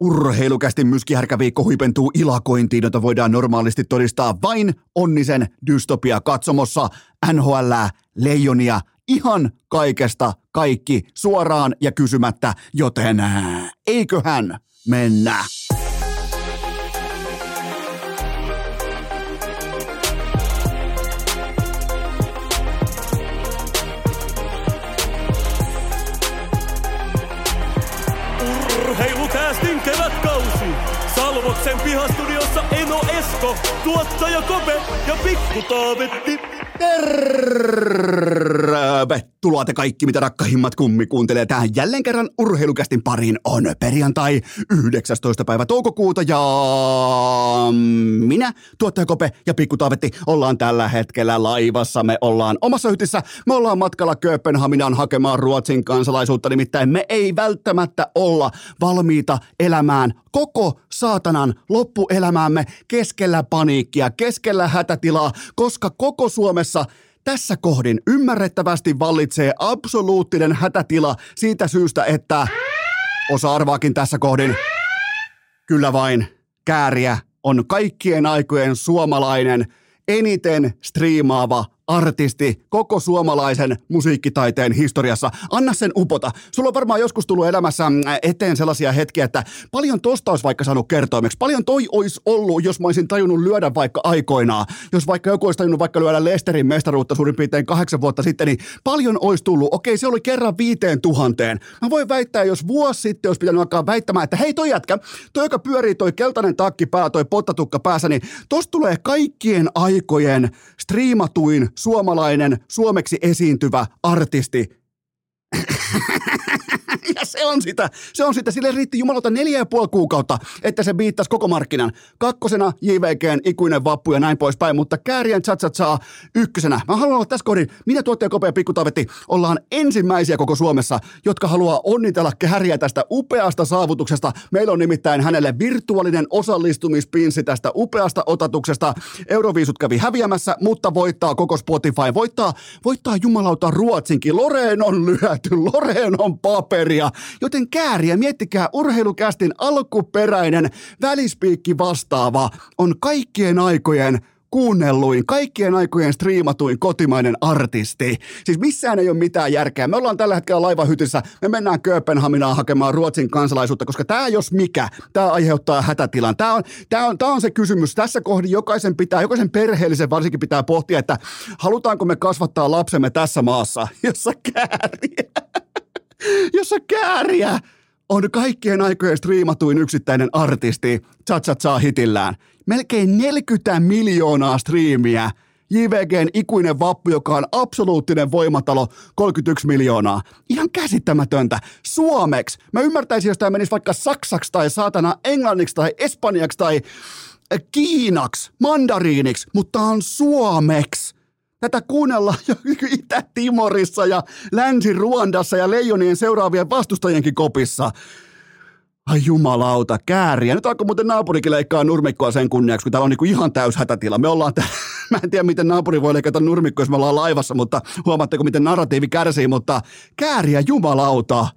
Urheilukästi myskihärkäviikko huipentuu ilakointiin, jota voidaan normaalisti todistaa vain onnisen dystopia katsomossa NHL, leijonia, ihan kaikesta kaikki suoraan ja kysymättä, joten eiköhän mennä. Pihastudiossa Eno Esko, tuottaja Kope ja Pikku Taavetti. Tervetuloa te kaikki, mitä rakkahimmat kummi kuuntelee tähän jälleen kerran urheilukästin pariin. On perjantai 19. päivä toukokuuta ja minä, tuottaja Kope ja Pikku Taavetti, ollaan tällä hetkellä laivassa. Me ollaan omassa hytissä, me ollaan matkalla Kööpenhaminaan hakemaan Ruotsin kansalaisuutta, nimittäin me ei välttämättä olla valmiita elämään koko saatanan loppuelämäämme keskellä paniikkia, keskellä hätätilaa, koska koko Suomessa tässä kohdin ymmärrettävästi vallitsee absoluuttinen hätätila siitä syystä, että osa arvaakin tässä kohdin, kyllä vain kääriä on kaikkien aikojen suomalainen eniten striimaava artisti koko suomalaisen musiikkitaiteen historiassa. Anna sen upota. Sulla on varmaan joskus tullut elämässä mm, eteen sellaisia hetkiä, että paljon tosta olisi vaikka saanut kertoimeksi. Paljon toi olisi ollut, jos mä olisin tajunnut lyödä vaikka aikoinaan. Jos vaikka joku olisi tajunnut vaikka lyödä Lesterin mestaruutta suurin piirtein kahdeksan vuotta sitten, niin paljon olisi tullut. Okei, se oli kerran viiteen tuhanteen. Mä voin väittää, jos vuosi sitten olisi pitänyt alkaa väittämään, että hei toi jätkä, toi joka pyörii toi keltainen takki pää, toi pottatukka päässä, niin tosta tulee kaikkien aikojen striimatuin suomalainen, suomeksi esiintyvä artisti. Ja se on sitä, se on sitä. Sille riitti jumalauta neljä ja puoli kuukautta, että se biittasi koko markkinan. Kakkosena JVGn ikuinen vappu ja näin poispäin, mutta Käärien chatsat saa ykkösenä. Mä haluan olla tässä kohdin, minä tuottaja Kopea Pikku Taavetti, ollaan ensimmäisiä koko Suomessa, jotka haluaa onnitella Kääriä tästä upeasta saavutuksesta. Meillä on nimittäin hänelle virtuaalinen osallistumispinssi tästä upeasta otatuksesta. Euroviisut kävi häviämässä, mutta voittaa koko Spotify. Voittaa, voittaa jumalauta Ruotsinkin. Loreen on lyöty, Loreen on paperia. Joten kääriä, miettikää, urheilukästin alkuperäinen välispiikki vastaava on kaikkien aikojen kuunnelluin, kaikkien aikojen striimatuin kotimainen artisti. Siis missään ei ole mitään järkeä. Me ollaan tällä hetkellä laivahytissä, me mennään Kööpenhaminaan hakemaan Ruotsin kansalaisuutta, koska tämä jos mikä, tämä aiheuttaa hätätilan. Tämä on, tämä, on, tämä on se kysymys. Tässä kohdin jokaisen pitää, jokaisen perheellisen varsinkin pitää pohtia, että halutaanko me kasvattaa lapsemme tässä maassa, jossa kääriä jossa kääriä on kaikkien aikojen striimatuin yksittäinen artisti Cha hitillään. Melkein 40 miljoonaa striimiä. JVGn ikuinen vappu, joka on absoluuttinen voimatalo, 31 miljoonaa. Ihan käsittämätöntä. Suomeksi. Mä ymmärtäisin, jos tämä menisi vaikka saksaksi tai saatana englanniksi tai espanjaksi tai kiinaksi, mandariiniksi, mutta on suomeksi. Tätä kuunnellaan jo Itä-Timorissa ja Länsi-Ruandassa ja leijonien seuraavien vastustajienkin kopissa. Ai jumalauta, kääriä. Nyt alkoi muuten naapurikin leikkaa nurmikkoa sen kunniaksi, kun täällä on niinku ihan täys hätätila. Me ollaan täällä, mä en tiedä miten naapuri voi leikata nurmikkoa, jos me ollaan laivassa, mutta huomaatteko miten narratiivi kärsii, mutta kääriä jumalauta.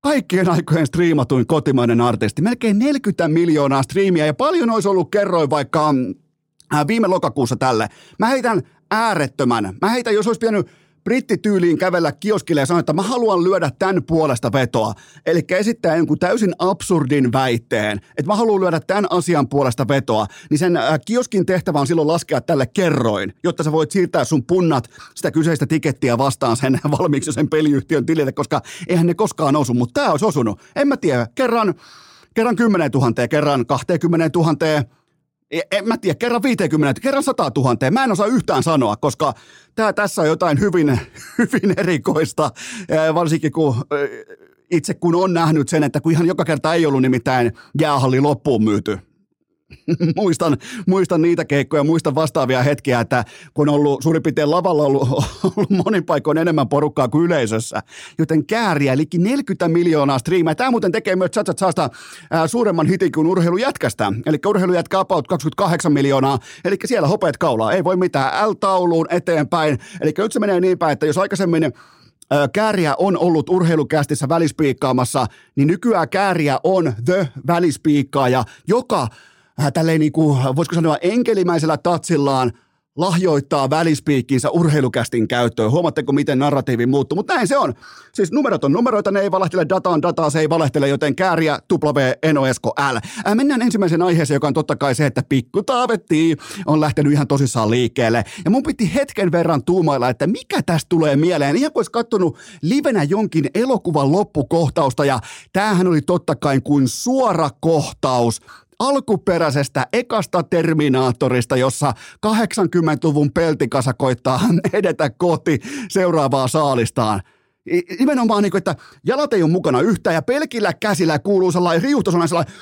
Kaikkien aikojen striimatuin kotimainen artisti. Melkein 40 miljoonaa striimiä ja paljon olisi ollut kerroin vaikka äh, viime lokakuussa tälle. Mä heitän äärettömän. Mä heitän, jos olisi pitänyt brittityyliin kävellä kioskille ja sanoa, että mä haluan lyödä tämän puolesta vetoa. Eli esittää jonkun täysin absurdin väitteen, että mä haluan lyödä tämän asian puolesta vetoa, niin sen äh, kioskin tehtävä on silloin laskea tälle kerroin, jotta sä voit siirtää sun punnat sitä kyseistä tikettiä vastaan sen valmiiksi sen peliyhtiön tilille, koska eihän ne koskaan osu, mutta tämä olisi osunut. En mä tiedä, kerran, kerran 10 000, kerran 20 000, en mä tiedä, kerran 50, kerran 100 000. Mä en osaa yhtään sanoa, koska tää, tässä on jotain hyvin, hyvin erikoista, varsinkin kun itse kun on nähnyt sen, että kun ihan joka kerta ei ollut nimittäin jäähalli loppuun myyty, muistan, muistan niitä keikkoja, muistan vastaavia hetkiä, että kun on ollut suurin piirtein lavalla ollut, ollut monin paikoin enemmän porukkaa kuin yleisössä. Joten kääriä, eli 40 miljoonaa striimejä. Tämä muuten tekee myös Chatsat Saasta suuremman hitin kuin urheilujätkästä. Eli urheilujätkä about 28 miljoonaa. Eli siellä hopeet kaulaa. Ei voi mitään L-tauluun eteenpäin. Eli nyt se menee niin päin, että jos aikaisemmin Kääriä on ollut urheilukästissä välispiikkaamassa, niin nykyään Kääriä on the välispiikkaaja, joka äh, tälleen niin kuin, voisiko sanoa enkelimäisellä tatsillaan lahjoittaa välispiikkinsä urheilukästin käyttöön. Huomatteko, miten narratiivi muuttuu? Mutta näin se on. Siis numerot on numeroita, ne ei valehtele, data on dataa, se ei valehtele, joten kääriä W, Eno, L. Ää, mennään ensimmäisen aiheeseen, joka on totta kai se, että pikku taavetti on lähtenyt ihan tosissaan liikkeelle. Ja mun piti hetken verran tuumailla, että mikä tästä tulee mieleen. Ihan kuin olisi kattonut livenä jonkin elokuvan loppukohtausta, ja tämähän oli totta kai kuin suora kohtaus alkuperäisestä ekasta Terminaattorista, jossa 80-luvun peltikasa koittaa edetä kohti seuraavaa saalistaan. Nimenomaan niin kuin, että jalat ei ole mukana yhtään ja pelkillä käsillä kuuluu sellainen riuhto, sellainen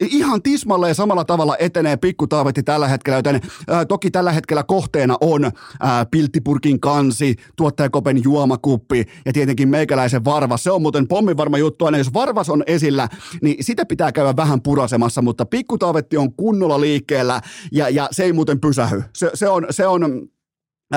ihan tismalleen samalla tavalla etenee pikkutaavetti tällä hetkellä, joten ää, toki tällä hetkellä kohteena on ää, pilttipurkin kansi, tuottajakopen juomakuppi ja tietenkin meikäläisen varvas. Se on muuten pommin varma juttu, aina jos varvas on esillä, niin sitä pitää käydä vähän purasemassa, mutta pikkutaavetti on kunnolla liikkeellä ja, ja se ei muuten pysähy. Se, se on, se on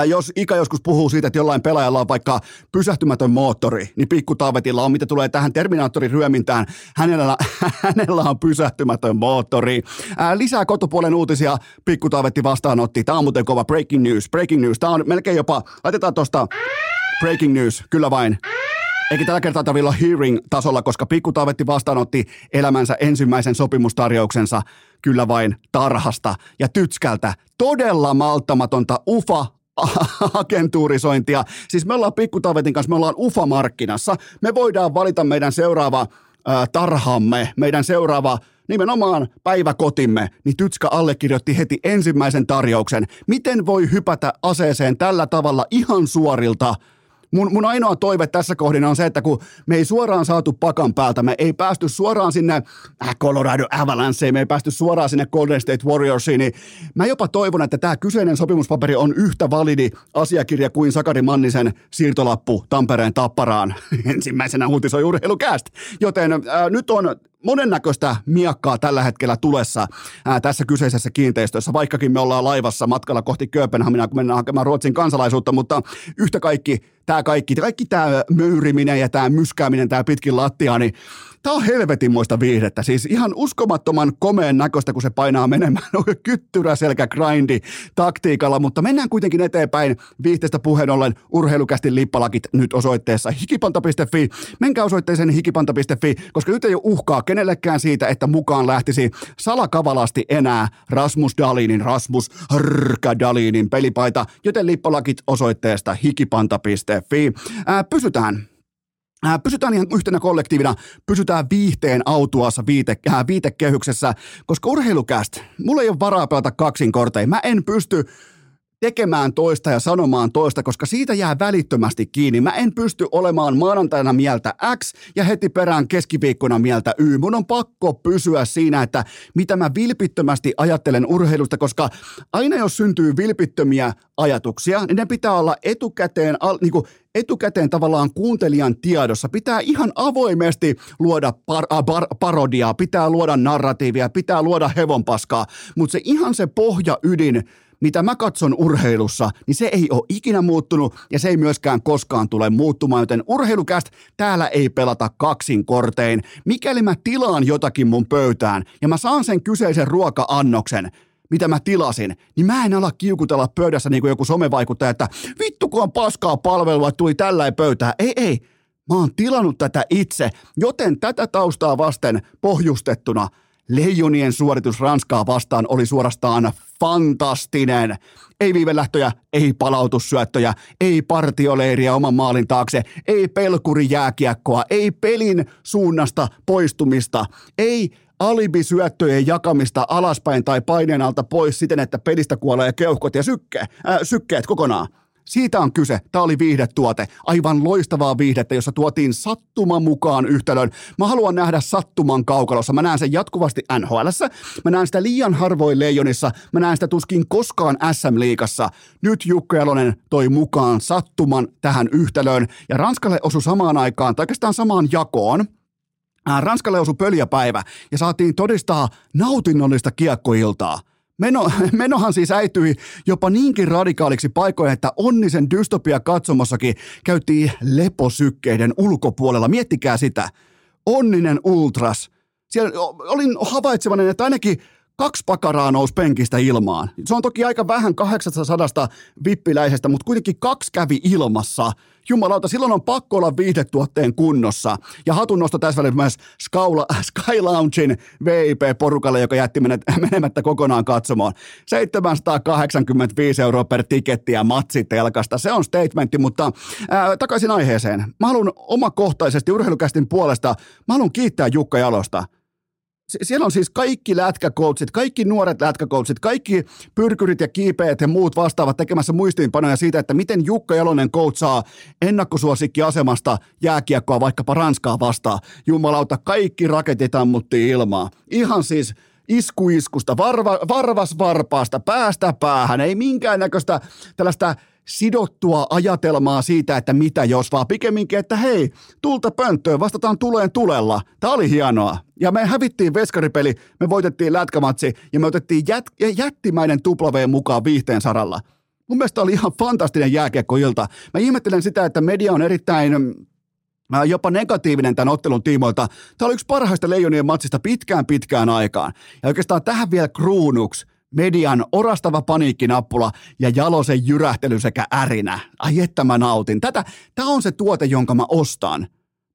jos Ika joskus puhuu siitä, että jollain pelaajalla on vaikka pysähtymätön moottori, niin pikku Taavetilla on, mitä tulee tähän Terminaattorin ryömintään, hänellä, hänellä on pysähtymätön moottori. Ää, lisää kotopuolen uutisia pikku Taavetti vastaanotti. Tämä on muuten kova breaking news, breaking news. Tämä on melkein jopa, laitetaan tuosta breaking news, kyllä vain. Eikä tällä kertaa tarvitse olla hearing-tasolla, koska Pikku Taavetti vastaanotti elämänsä ensimmäisen sopimustarjouksensa kyllä vain tarhasta ja tytskältä. Todella malttamatonta ufa agentuurisointia. Siis me ollaan Pikkutavetin kanssa, me ollaan UFA-markkinassa. Me voidaan valita meidän seuraava ää, tarhamme, meidän seuraava nimenomaan päiväkotimme, niin Tytskä allekirjoitti heti ensimmäisen tarjouksen. Miten voi hypätä aseeseen tällä tavalla ihan suorilta – mun, mun ainoa toive tässä kohdin on se, että kun me ei suoraan saatu pakan päältä, me ei päästy suoraan sinne äh, Colorado Avalanceen, me ei päästy suoraan sinne Golden State Warriorsiin, niin mä jopa toivon, että tämä kyseinen sopimuspaperi on yhtä validi asiakirja kuin Sakari Mannisen siirtolappu Tampereen tapparaan. Ensimmäisenä uutisoi urheilukääst. Joten äh, nyt on monennäköistä miakkaa tällä hetkellä tulessa ää, tässä kyseisessä kiinteistössä, vaikkakin me ollaan laivassa matkalla kohti Kööpenhaminaa, kun mennään hakemaan Ruotsin kansalaisuutta, mutta yhtä kaikki, tämä kaikki, kaikki tämä möyriminen ja tämä myskääminen, tämä pitkin lattia, niin Tämä on helvetinmoista viihdettä, siis ihan uskomattoman komeen näköistä, kun se painaa menemään kyttyrä selkä grindi taktiikalla, mutta mennään kuitenkin eteenpäin viihteestä puheen ollen urheilukästi lippalakit nyt osoitteessa hikipanta.fi. Menkää osoitteeseen hikipanta.fi, koska nyt ei ole uhkaa kenellekään siitä, että mukaan lähtisi salakavalasti enää Rasmus Dalinin, Rasmus Rrrkä Dalinin pelipaita, joten lippalakit osoitteesta hikipanta.fi. Ää, pysytään. Pysytään ihan yhtenä kollektiivina, pysytään viihteen autuassa viite, äh, viitekehyksessä, koska urheilukästä, mulla ei ole varaa pelata kaksin kortein. Mä en pysty tekemään toista ja sanomaan toista, koska siitä jää välittömästi kiinni. Mä en pysty olemaan maanantaina mieltä X ja heti perään keskiviikkona mieltä Y. Mun on pakko pysyä siinä, että mitä mä vilpittömästi ajattelen urheilusta, koska aina jos syntyy vilpittömiä ajatuksia, niin ne pitää olla etukäteen, niin kuin etukäteen tavallaan kuuntelijan tiedossa. Pitää ihan avoimesti luoda par, äh, par, parodiaa, pitää luoda narratiivia, pitää luoda hevonpaskaa, mutta se ihan se pohjaydin, mitä mä katson urheilussa, niin se ei ole ikinä muuttunut ja se ei myöskään koskaan tule muuttumaan, joten urheilukäst täällä ei pelata kaksin kortein. Mikäli mä tilaan jotakin mun pöytään ja mä saan sen kyseisen ruoka-annoksen, mitä mä tilasin, niin mä en ala kiukutella pöydässä niin kuin joku somevaikuttaja, että vittu kun on paskaa palvelua, tuli tällä pöytää. Ei, ei. Mä oon tilannut tätä itse, joten tätä taustaa vasten pohjustettuna Leijonien suoritus Ranskaa vastaan oli suorastaan fantastinen. Ei viivelähtöjä, ei palautussyöttöjä, ei partioleiriä oman maalin taakse, ei pelkurijääkiekkoa, ei pelin suunnasta poistumista, ei alibisyöttöjen jakamista alaspäin tai paineen alta pois siten, että pelistä kuolee keuhkot ja sykke, äh, sykkeet kokonaan. Siitä on kyse. Tämä oli viihdetuote. Aivan loistavaa viihdettä, jossa tuotiin sattuma mukaan yhtälön. Mä haluan nähdä sattuman kaukalossa. Mä näen sen jatkuvasti nhl Mä näen sitä liian harvoin leijonissa. Mä näen sitä tuskin koskaan SM-liigassa. Nyt Jukka Jalonen toi mukaan sattuman tähän yhtälöön. Ja Ranskalle osui samaan aikaan, tai oikeastaan samaan jakoon, Ranskalle osui pöljäpäivä ja saatiin todistaa nautinnollista kiekkoiltaa. Meno, menohan siis äityi jopa niinkin radikaaliksi paikoin, että onnisen dystopia katsomossakin käytiin leposykkeiden ulkopuolella. Miettikää sitä. Onninen ultras. Siellä olin havaitsevainen, että ainakin kaksi pakaraa nousi penkistä ilmaan. Se on toki aika vähän 800 vippiläisestä, mutta kuitenkin kaksi kävi ilmassa. Jumalauta, silloin on pakko olla viihdetuotteen kunnossa. Ja hatunnosto tässä välissä myös Skaula, Sky Loungein VIP-porukalle, joka jätti menemättä kokonaan katsomaan. 785 euroa per tiketti ja matsi telkasta. Se on statementti, mutta ää, takaisin aiheeseen. Mä haluan omakohtaisesti urheilukästin puolesta, mä haluan kiittää Jukka Jalosta – siellä on siis kaikki lätkäkoutsit, kaikki nuoret lätkäkoutsit, kaikki pyrkyrit ja kiipeät ja muut vastaavat tekemässä muistiinpanoja siitä, että miten Jukka Jalonen koutsaa ennakkosuosikkiasemasta jääkiekkoa vaikkapa Ranskaa vastaan. Jumalauta, kaikki raketit ammuttiin ilmaa. Ihan siis iskuiskusta, varva, varvas varpaasta, päästä päähän, ei minkäännäköistä tällaista sidottua ajatelmaa siitä, että mitä jos, vaan pikemminkin, että hei, tulta pönttöön, vastataan tuleen tulella. Tämä oli hienoa. Ja me hävittiin veskaripeli, me voitettiin lätkämatsi ja me otettiin jät, jättimäinen W mukaan viihteen saralla. Mun mielestä oli ihan fantastinen jääkiekkoilta. Mä ihmettelen sitä, että media on erittäin äh, jopa negatiivinen tämän ottelun tiimoilta. Tämä oli yksi parhaista leijonien matsista pitkään pitkään aikaan. Ja oikeastaan tähän vielä kruunuksi median orastava paniikkinappula ja Jalosen jyrähtely sekä ärinä. Ai että mä nautin. Tätä, tämä on se tuote, jonka mä ostan.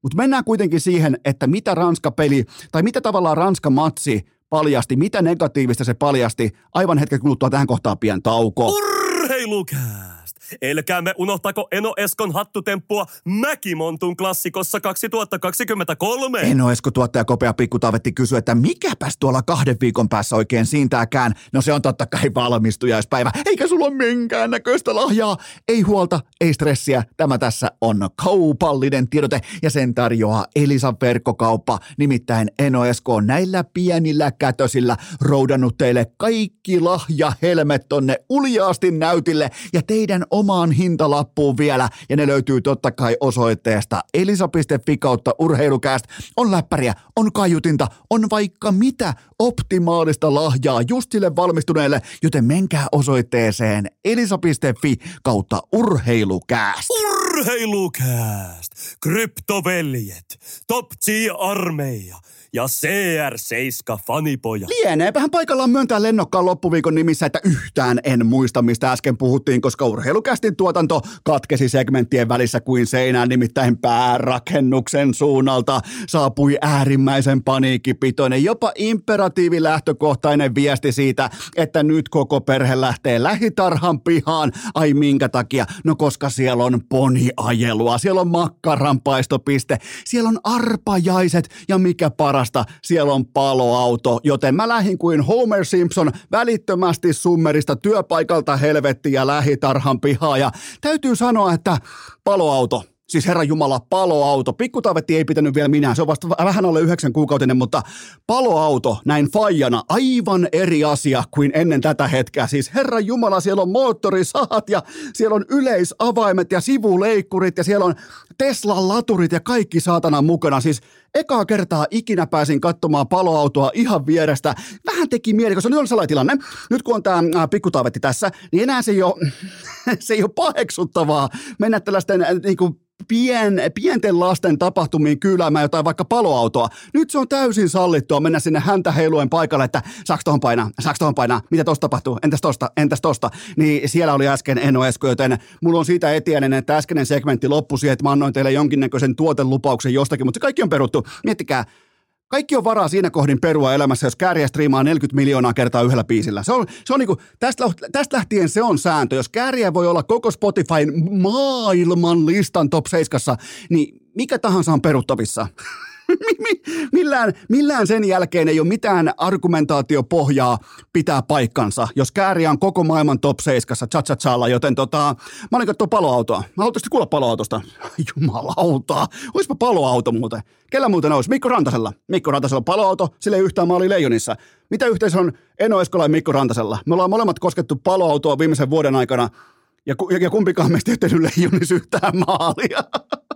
Mutta mennään kuitenkin siihen, että mitä Ranska-peli, tai mitä tavallaan Ranska-matsi paljasti, mitä negatiivista se paljasti. Aivan hetken kuluttua tähän kohtaan pian tauko. Urheilukää! Elkäämme unohtako Eno Eskon hattutemppua Mäkimontun klassikossa 2023. Eno Esko tuottaja Kopea Pikkutavetti kysyi, että mikäpäs tuolla kahden viikon päässä oikein siintääkään. No se on totta kai valmistujaispäivä, eikä sulla ole minkään näköistä lahjaa. Ei huolta, ei stressiä, tämä tässä on kaupallinen tiedote ja sen tarjoaa Elisan verkkokauppa. Nimittäin Eno Esko on näillä pienillä kätösillä roudannut teille kaikki lahjahelmet tonne uljaasti näytille ja teidän omaan hintalappuun vielä, ja ne löytyy totta kai osoitteesta elisa.fi kautta urheilukääst. On läppäriä, on kaiutinta, on vaikka mitä optimaalista lahjaa just sille valmistuneelle, joten menkää osoitteeseen elisa.fi kautta urheilukääst. Urheilukääst! Kryptoveljet! Top armeija ja CR7 fanipoja. Lieneepähän paikallaan myöntää lennokkaan loppuviikon nimissä, että yhtään en muista, mistä äsken puhuttiin, koska urheilukästin tuotanto katkesi segmenttien välissä kuin seinään, nimittäin päärakennuksen suunnalta saapui äärimmäisen paniikkipitoinen, jopa imperatiivilähtökohtainen viesti siitä, että nyt koko perhe lähtee lähitarhan pihaan. Ai minkä takia? No koska siellä on poniajelua, siellä on makkaranpaistopiste, siellä on arpajaiset ja mikä paras parasta, siellä on paloauto, joten mä lähdin kuin Homer Simpson välittömästi summerista työpaikalta helvettiä lähitarhan pihaa ja täytyy sanoa, että paloauto, Siis Herran Jumala, paloauto. Pikkutaavetti ei pitänyt vielä minä, se on vasta vähän alle yhdeksän kuukautinen, mutta paloauto näin fajana aivan eri asia kuin ennen tätä hetkeä. Siis Herran Jumala, siellä on moottorisahat ja siellä on yleisavaimet ja sivuleikkurit ja siellä on Teslan laturit ja kaikki saatana mukana. Siis ekaa kertaa ikinä pääsin katsomaan paloautoa ihan vierestä. Vähän teki mieli, koska nyt on sellainen tilanne. Nyt kun on tämä pikkutaavetti tässä, niin enää se ei ole, se ei ole paheksuttavaa mennä tällaisten niin kuin, pien, pienten lasten tapahtumiin kyyläämään jotain vaikka paloautoa. Nyt se on täysin sallittua mennä sinne häntä heiluen paikalle, että saaks tohon painaa, saaks tohon painaa, mitä tosta tapahtuu, entäs tosta, entäs tosta. Niin siellä oli äsken Eno Esko, joten mulla on siitä etiäinen, että äskeinen segmentti loppui siihen, että mä annoin teille jonkinnäköisen tuotelupauksen jostakin, mutta se kaikki on peruttu. Miettikää, kaikki on varaa siinä kohdin perua elämässä, jos kääriä striimaa 40 miljoonaa kertaa yhdellä biisillä. Se on, se on niinku, tästä, tästä lähtien se on sääntö. Jos kääriä voi olla koko Spotifyn maailman listan top 7, niin mikä tahansa on peruttavissa. millään, millään sen jälkeen ei ole mitään argumentaatiopohjaa pitää paikkansa, jos kääriä on koko maailman top 7 cha joten tota, mä olin katsoa paloautoa. Mä haluaisin kuulla paloautosta. Jumalauta, olisipa paloauto muuten. Kellä muuten olisi? Mikko Rantasella. Mikko Rantasella on paloauto, sille yhtään maali Leijonissa. Mitä yhteys on Eno Eskola ja Mikko Rantasella? Me ollaan molemmat koskettu paloautoa viimeisen vuoden aikana, ja, ja kumpikaan meistä ei tehnyt Leijonissa yhtään maalia.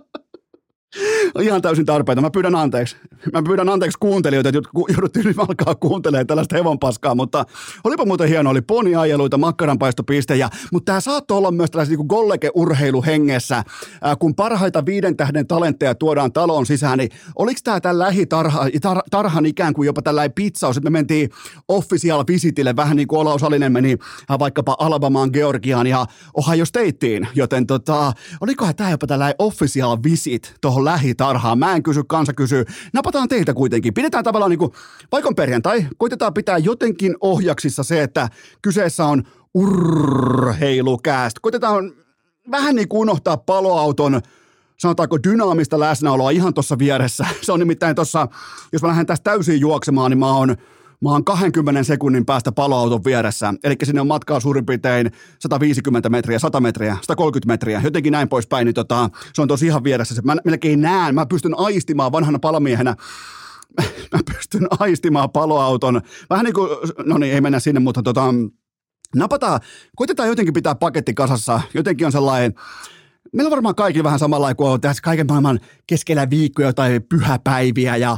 Ihan täysin tarpeita. Mä pyydän anteeksi. Mä pyydän anteeksi kuuntelijoita, että joudut alkaa kuuntelemaan tällaista hevonpaskaa, mutta olipa muuten hieno, oli poniajeluita, makkaranpaistopistejä, mutta tämä saattoi olla myös tällaisen niin golleke-urheiluhengessä, kun parhaita viiden tähden talentteja tuodaan taloon sisään, niin oliko tämä tämän lähitarhan tar, ikään kuin jopa tällainen pizzaus, että me mentiin official visitille, vähän niin kuin Ola Osallinen meni vaikkapa Alabamaan, Georgiaan ja Ohio Stateen, joten tota, olikohan tämä jopa tällainen official visit tuohon tuohon lähitarhaan. Mä en kysy, kansa kysyy. Napataan teiltä kuitenkin. Pidetään tavallaan niin kuin, vaikka perjantai, koitetaan pitää jotenkin ohjaksissa se, että kyseessä on urheilukääst. Koitetaan vähän niin kuin unohtaa paloauton sanotaanko dynaamista läsnäoloa ihan tuossa vieressä. Se on nimittäin tuossa, jos mä lähden tästä täysin juoksemaan, niin mä oon Mä oon 20 sekunnin päästä paloauton vieressä, eli sinne on matkaa suurin piirtein 150 metriä, 100 metriä, 130 metriä, jotenkin näin poispäin, niin tota, se on tosi ihan vieressä. Mä melkein näen, mä pystyn aistimaan vanhana palomiehenä, mä pystyn aistimaan paloauton. Vähän niin kuin, no niin, ei mennä sinne, mutta tota, napataan, koitetaan jotenkin pitää paketti kasassa. Jotenkin on sellainen, meillä on varmaan kaikki vähän samalla kuin on tässä kaiken maailman keskellä viikkoja tai pyhäpäiviä ja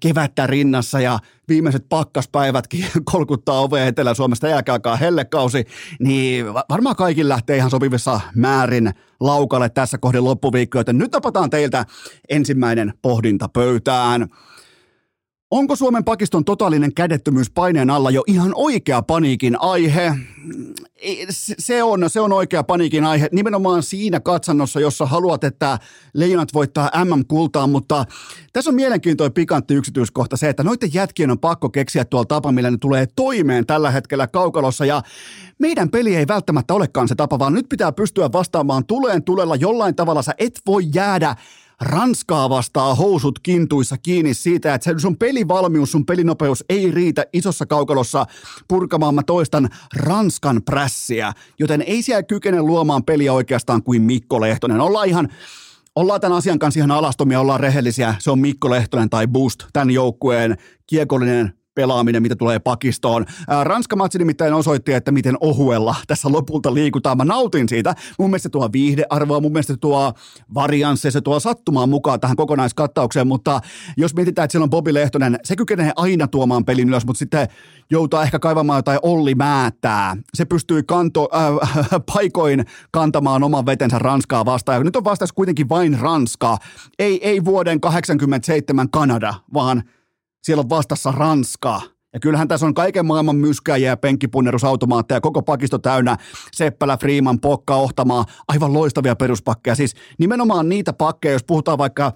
kevättä rinnassa ja viimeiset pakkaspäivätkin kolkuttaa ovea Etelä-Suomesta jälkeen alkaa hellekausi, niin varmaan kaikille lähtee ihan sopivissa määrin laukalle tässä kohdin loppuviikko, joten nyt tapataan teiltä ensimmäinen pohdinta pöytään. Onko Suomen pakiston totaalinen kädettömyys paineen alla jo ihan oikea paniikin aihe? Se on, se on oikea paniikin aihe nimenomaan siinä katsannossa, jossa haluat, että leijonat voittaa MM-kultaa, mutta tässä on mielenkiintoinen pikantti yksityiskohta se, että noiden jätkien on pakko keksiä tuolla tapa, millä ne tulee toimeen tällä hetkellä kaukalossa ja meidän peli ei välttämättä olekaan se tapa, vaan nyt pitää pystyä vastaamaan tuleen tulella jollain tavalla. Sä et voi jäädä Ranskaa vastaa housut kintuissa kiinni siitä, että sun pelivalmius, sun pelinopeus ei riitä isossa kaukalossa purkamaan, mä toistan, Ranskan prässiä, joten ei siellä kykene luomaan peliä oikeastaan kuin Mikko Lehtonen. Ollaan ihan Ollaan tämän asian kanssa ihan alastomia, ollaan rehellisiä. Se on Mikko Lehtonen tai Boost, tämän joukkueen kiekollinen pelaaminen, mitä tulee pakistoon. Ranska-matsi nimittäin osoitti, että miten ohuella tässä lopulta liikutaan. Mä nautin siitä. Mun mielestä tuo viihdearvoa, mun mielestä tuo variansseja, se tuo sattumaan mukaan tähän kokonaiskattaukseen, mutta jos mietitään, että siellä on Bobi Lehtonen, se kykenee aina tuomaan pelin ylös, mutta sitten joutaa ehkä kaivamaan jotain Olli Määtää. Se pystyy kanto, äh, paikoin kantamaan oman vetensä Ranskaa vastaan. Ja nyt on vastaus kuitenkin vain Ranska. Ei, ei vuoden 87 Kanada, vaan siellä on vastassa Ranska. Ja kyllähän tässä on kaiken maailman myskäjiä ja penkkipunnerusautomaatteja, koko pakisto täynnä, Seppälä, Freeman, Pokka, Ohtamaa, aivan loistavia peruspakkeja. Siis nimenomaan niitä pakkeja, jos puhutaan vaikka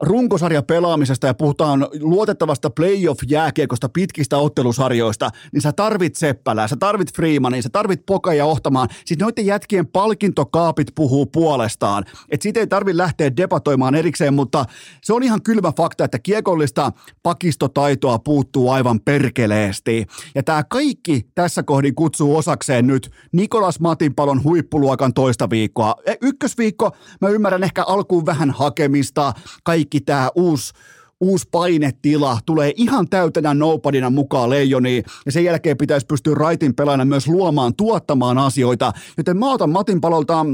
runkosarja pelaamisesta ja puhutaan luotettavasta playoff-jääkiekosta pitkistä ottelusarjoista, niin sä tarvit Seppälää, sä tarvit Freemanin, sä tarvit Poka ja Ohtamaan. Siis noiden jätkien palkintokaapit puhuu puolestaan. Et siitä ei tarvi lähteä debatoimaan erikseen, mutta se on ihan kylmä fakta, että kiekollista pakistotaitoa puuttuu aivan perkeleesti. Ja tämä kaikki tässä kohdin kutsuu osakseen nyt Nikolas Matinpalon huippuluokan toista viikkoa. E, ykkösviikko, mä ymmärrän ehkä alkuun vähän hakemista, kaikki kaikki tämä uusi uusi painetila tulee ihan täytenä nobodyna mukaan leijoniin, ja sen jälkeen pitäisi pystyä raitin pelaajana myös luomaan, tuottamaan asioita, joten mä otan Matin palolta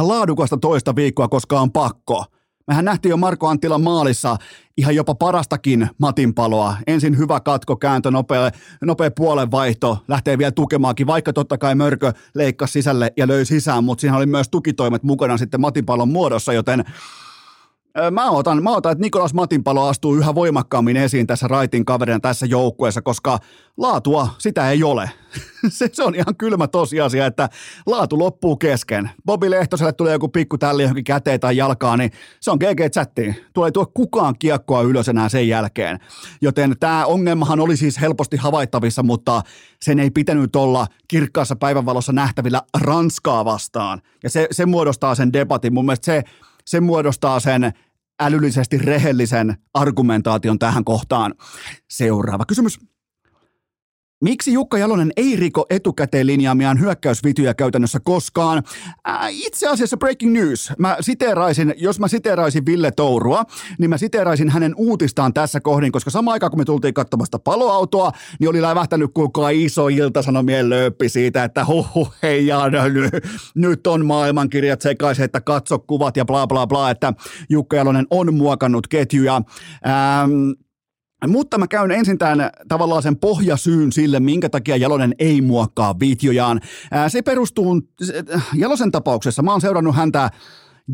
laadukasta toista viikkoa, koska on pakko. Mehän nähtiin jo Marko Anttilan maalissa ihan jopa parastakin Matin paloa. Ensin hyvä katko, kääntö, nopea, nopea puolenvaihto, lähtee vielä tukemaankin, vaikka totta kai Mörkö leikkasi sisälle ja löi sisään, mutta siinä oli myös tukitoimet mukana sitten Matin palon muodossa, joten Mä otan, mä otan, että Nikolas Matinpalo astuu yhä voimakkaammin esiin tässä Raitin kaverina tässä joukkueessa, koska laatua sitä ei ole. se, se, on ihan kylmä tosiasia, että laatu loppuu kesken. Bobi Lehtoselle tulee joku pikku tälli johonkin käteen tai jalkaan, niin se on GG-chattiin. Tulee tuo kukaan kiekkoa ylös enää sen jälkeen. Joten tämä ongelmahan oli siis helposti havaittavissa, mutta sen ei pitänyt olla kirkkaassa päivänvalossa nähtävillä Ranskaa vastaan. Ja se, se muodostaa sen debatin. Mun mielestä se, se muodostaa sen älyllisesti rehellisen argumentaation tähän kohtaan. Seuraava kysymys. Miksi Jukka Jalonen ei riko etukäteen linjaamiaan hyökkäysvityjä käytännössä koskaan? Ää, itse asiassa breaking news. Mä siteeraisin, jos mä siteeraisin Ville Tourua, niin mä siteeraisin hänen uutistaan tässä kohdin, koska sama aikaan kun me tultiin katsomasta paloautoa, niin oli lävähtänyt kuulkaa iso iltasanomien lööppi siitä, että huhu, hei ja nyt on maailmankirjat sekaisin, että katso kuvat ja bla bla bla, että Jukka Jalonen on muokannut ketjuja. Ähm, mutta mä käyn ensin tämän tavallaan sen pohjasyyn sille, minkä takia Jalonen ei muokkaa videojaan. Se perustuu, Jalosen tapauksessa, mä oon seurannut häntä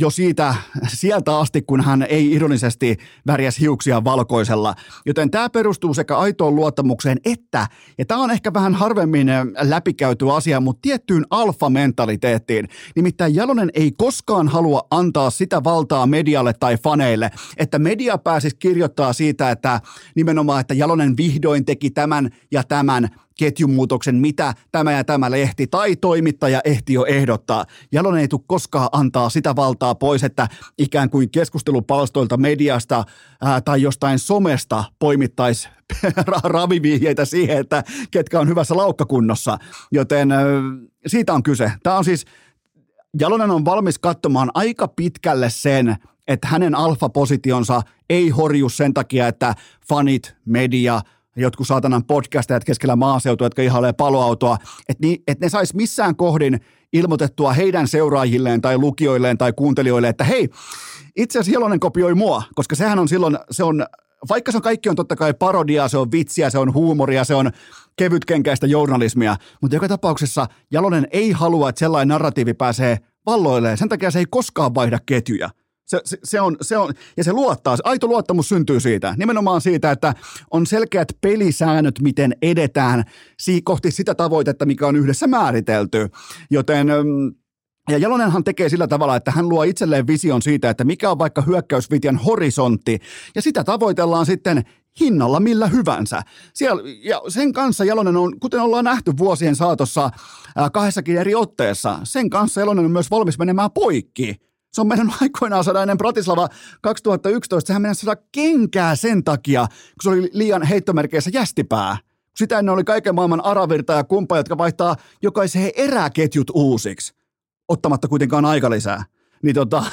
jo siitä sieltä asti, kun hän ei ironisesti värjäs hiuksia valkoisella. Joten tämä perustuu sekä aitoon luottamukseen että, ja tämä on ehkä vähän harvemmin läpikäyty asia, mutta tiettyyn alfa-mentaliteettiin. Nimittäin Jalonen ei koskaan halua antaa sitä valtaa medialle tai faneille, että media pääsisi kirjoittaa siitä, että nimenomaan, että Jalonen vihdoin teki tämän ja tämän ketjumuutoksen, mitä tämä ja tämä lehti tai toimittaja ehti jo ehdottaa. Jalonen ei tule koskaan antaa sitä valtaa pois, että ikään kuin keskustelupalstoilta, mediasta ää, tai jostain somesta poimittaisi ravivihjeitä siihen, että ketkä on hyvässä laukkakunnossa. Joten ää, siitä on kyse. Tämä on siis, Jalonen on valmis katsomaan aika pitkälle sen, että hänen alfapositionsa ei horju sen takia, että fanit, media – jotkut saatanan podcastajat keskellä maaseutua, jotka ihailee paloautoa, että, ni, että ne sais missään kohdin ilmoitettua heidän seuraajilleen tai lukijoilleen tai kuuntelijoille, että hei, itse asiassa Jelonen kopioi mua, koska sehän on silloin, se on, vaikka se on kaikki on totta kai parodiaa, se on vitsiä, se on huumoria, se on kevytkenkäistä journalismia, mutta joka tapauksessa Jalonen ei halua, että sellainen narratiivi pääsee valloilleen. Sen takia se ei koskaan vaihda ketjuja. Se, se, se, on, se on, ja se luottaa, se aito luottamus syntyy siitä, nimenomaan siitä, että on selkeät pelisäännöt, miten edetään kohti sitä tavoitetta, mikä on yhdessä määritelty. Joten mm, ja Jalonenhan tekee sillä tavalla, että hän luo itselleen vision siitä, että mikä on vaikka hyökkäysvitjan horisontti, ja sitä tavoitellaan sitten hinnalla millä hyvänsä. Siellä, ja sen kanssa Jalonen on, kuten ollaan nähty vuosien saatossa kahdessakin eri otteessa, sen kanssa Jalonen on myös valmis menemään poikki se on mennyt aikoinaan saada ennen Bratislava 2011. Sehän meni saada kenkää sen takia, kun se oli liian heittomerkeissä jästipää. Sitä ennen oli kaiken maailman aravirta ja kumpa, jotka vaihtaa jokaisen eräketjut uusiksi, ottamatta kuitenkaan aika lisää. Niin tota,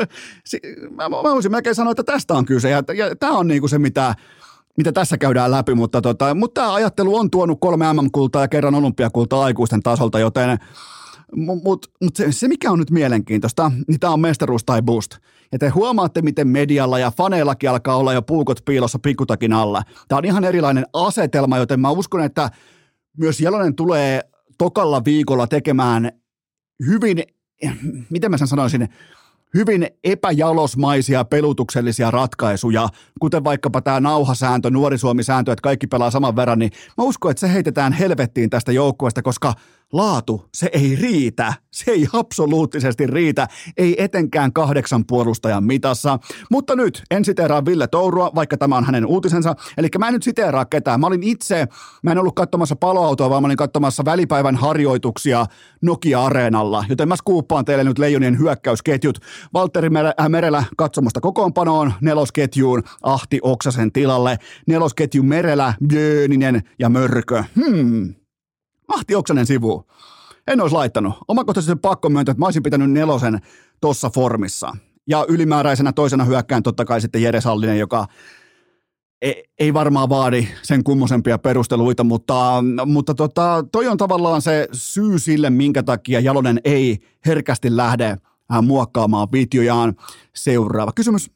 mä, mä voisin melkein sanoa, että tästä on kyse. Ja, ja tämä on niinku se, mitä, mitä tässä käydään läpi, mutta, tota, mutta tämä ajattelu on tuonut kolme MM-kultaa ja kerran olympiakultaa aikuisten tasolta, joten mutta mut se, se, mikä on nyt mielenkiintoista, niin tämä on mestaruus tai boost. Ja te huomaatte, miten medialla ja faneillakin alkaa olla jo puukot piilossa pikkutakin alla. Tämä on ihan erilainen asetelma, joten mä uskon, että myös Jalonen tulee tokalla viikolla tekemään hyvin, miten mä sen sanoisin, hyvin epäjalosmaisia pelutuksellisia ratkaisuja, kuten vaikkapa tämä nauhasääntö, nuori Suomi-sääntö, että kaikki pelaa saman verran, niin mä uskon, että se heitetään helvettiin tästä joukkueesta, koska laatu, se ei riitä. Se ei absoluuttisesti riitä, ei etenkään kahdeksan puolustajan mitassa. Mutta nyt en siteeraa Ville Tourua, vaikka tämä on hänen uutisensa. Eli mä en nyt siteeraa ketään. Mä olin itse, mä en ollut katsomassa paloautoa, vaan mä olin katsomassa välipäivän harjoituksia Nokia-areenalla. Joten mä skuuppaan teille nyt Leijonien hyökkäysketjut. Valtteri äh, Merelä katsomasta kokoonpanoon, nelosketjuun, Ahti Oksasen tilalle, nelosketju Merelä, Jöninen ja Mörkö. Hmm. Ahti Oksanen sivu. En olisi laittanut. Omakohtaisesti pakko myöntää, että mä olisin pitänyt nelosen tuossa formissa. Ja ylimääräisenä toisena hyökkään totta kai sitten Jere Sallinen, joka ei, ei varmaan vaadi sen kummosempia perusteluita, mutta, mutta tota, toi on tavallaan se syy sille, minkä takia Jalonen ei herkästi lähde äh, muokkaamaan videojaan. Seuraava kysymys.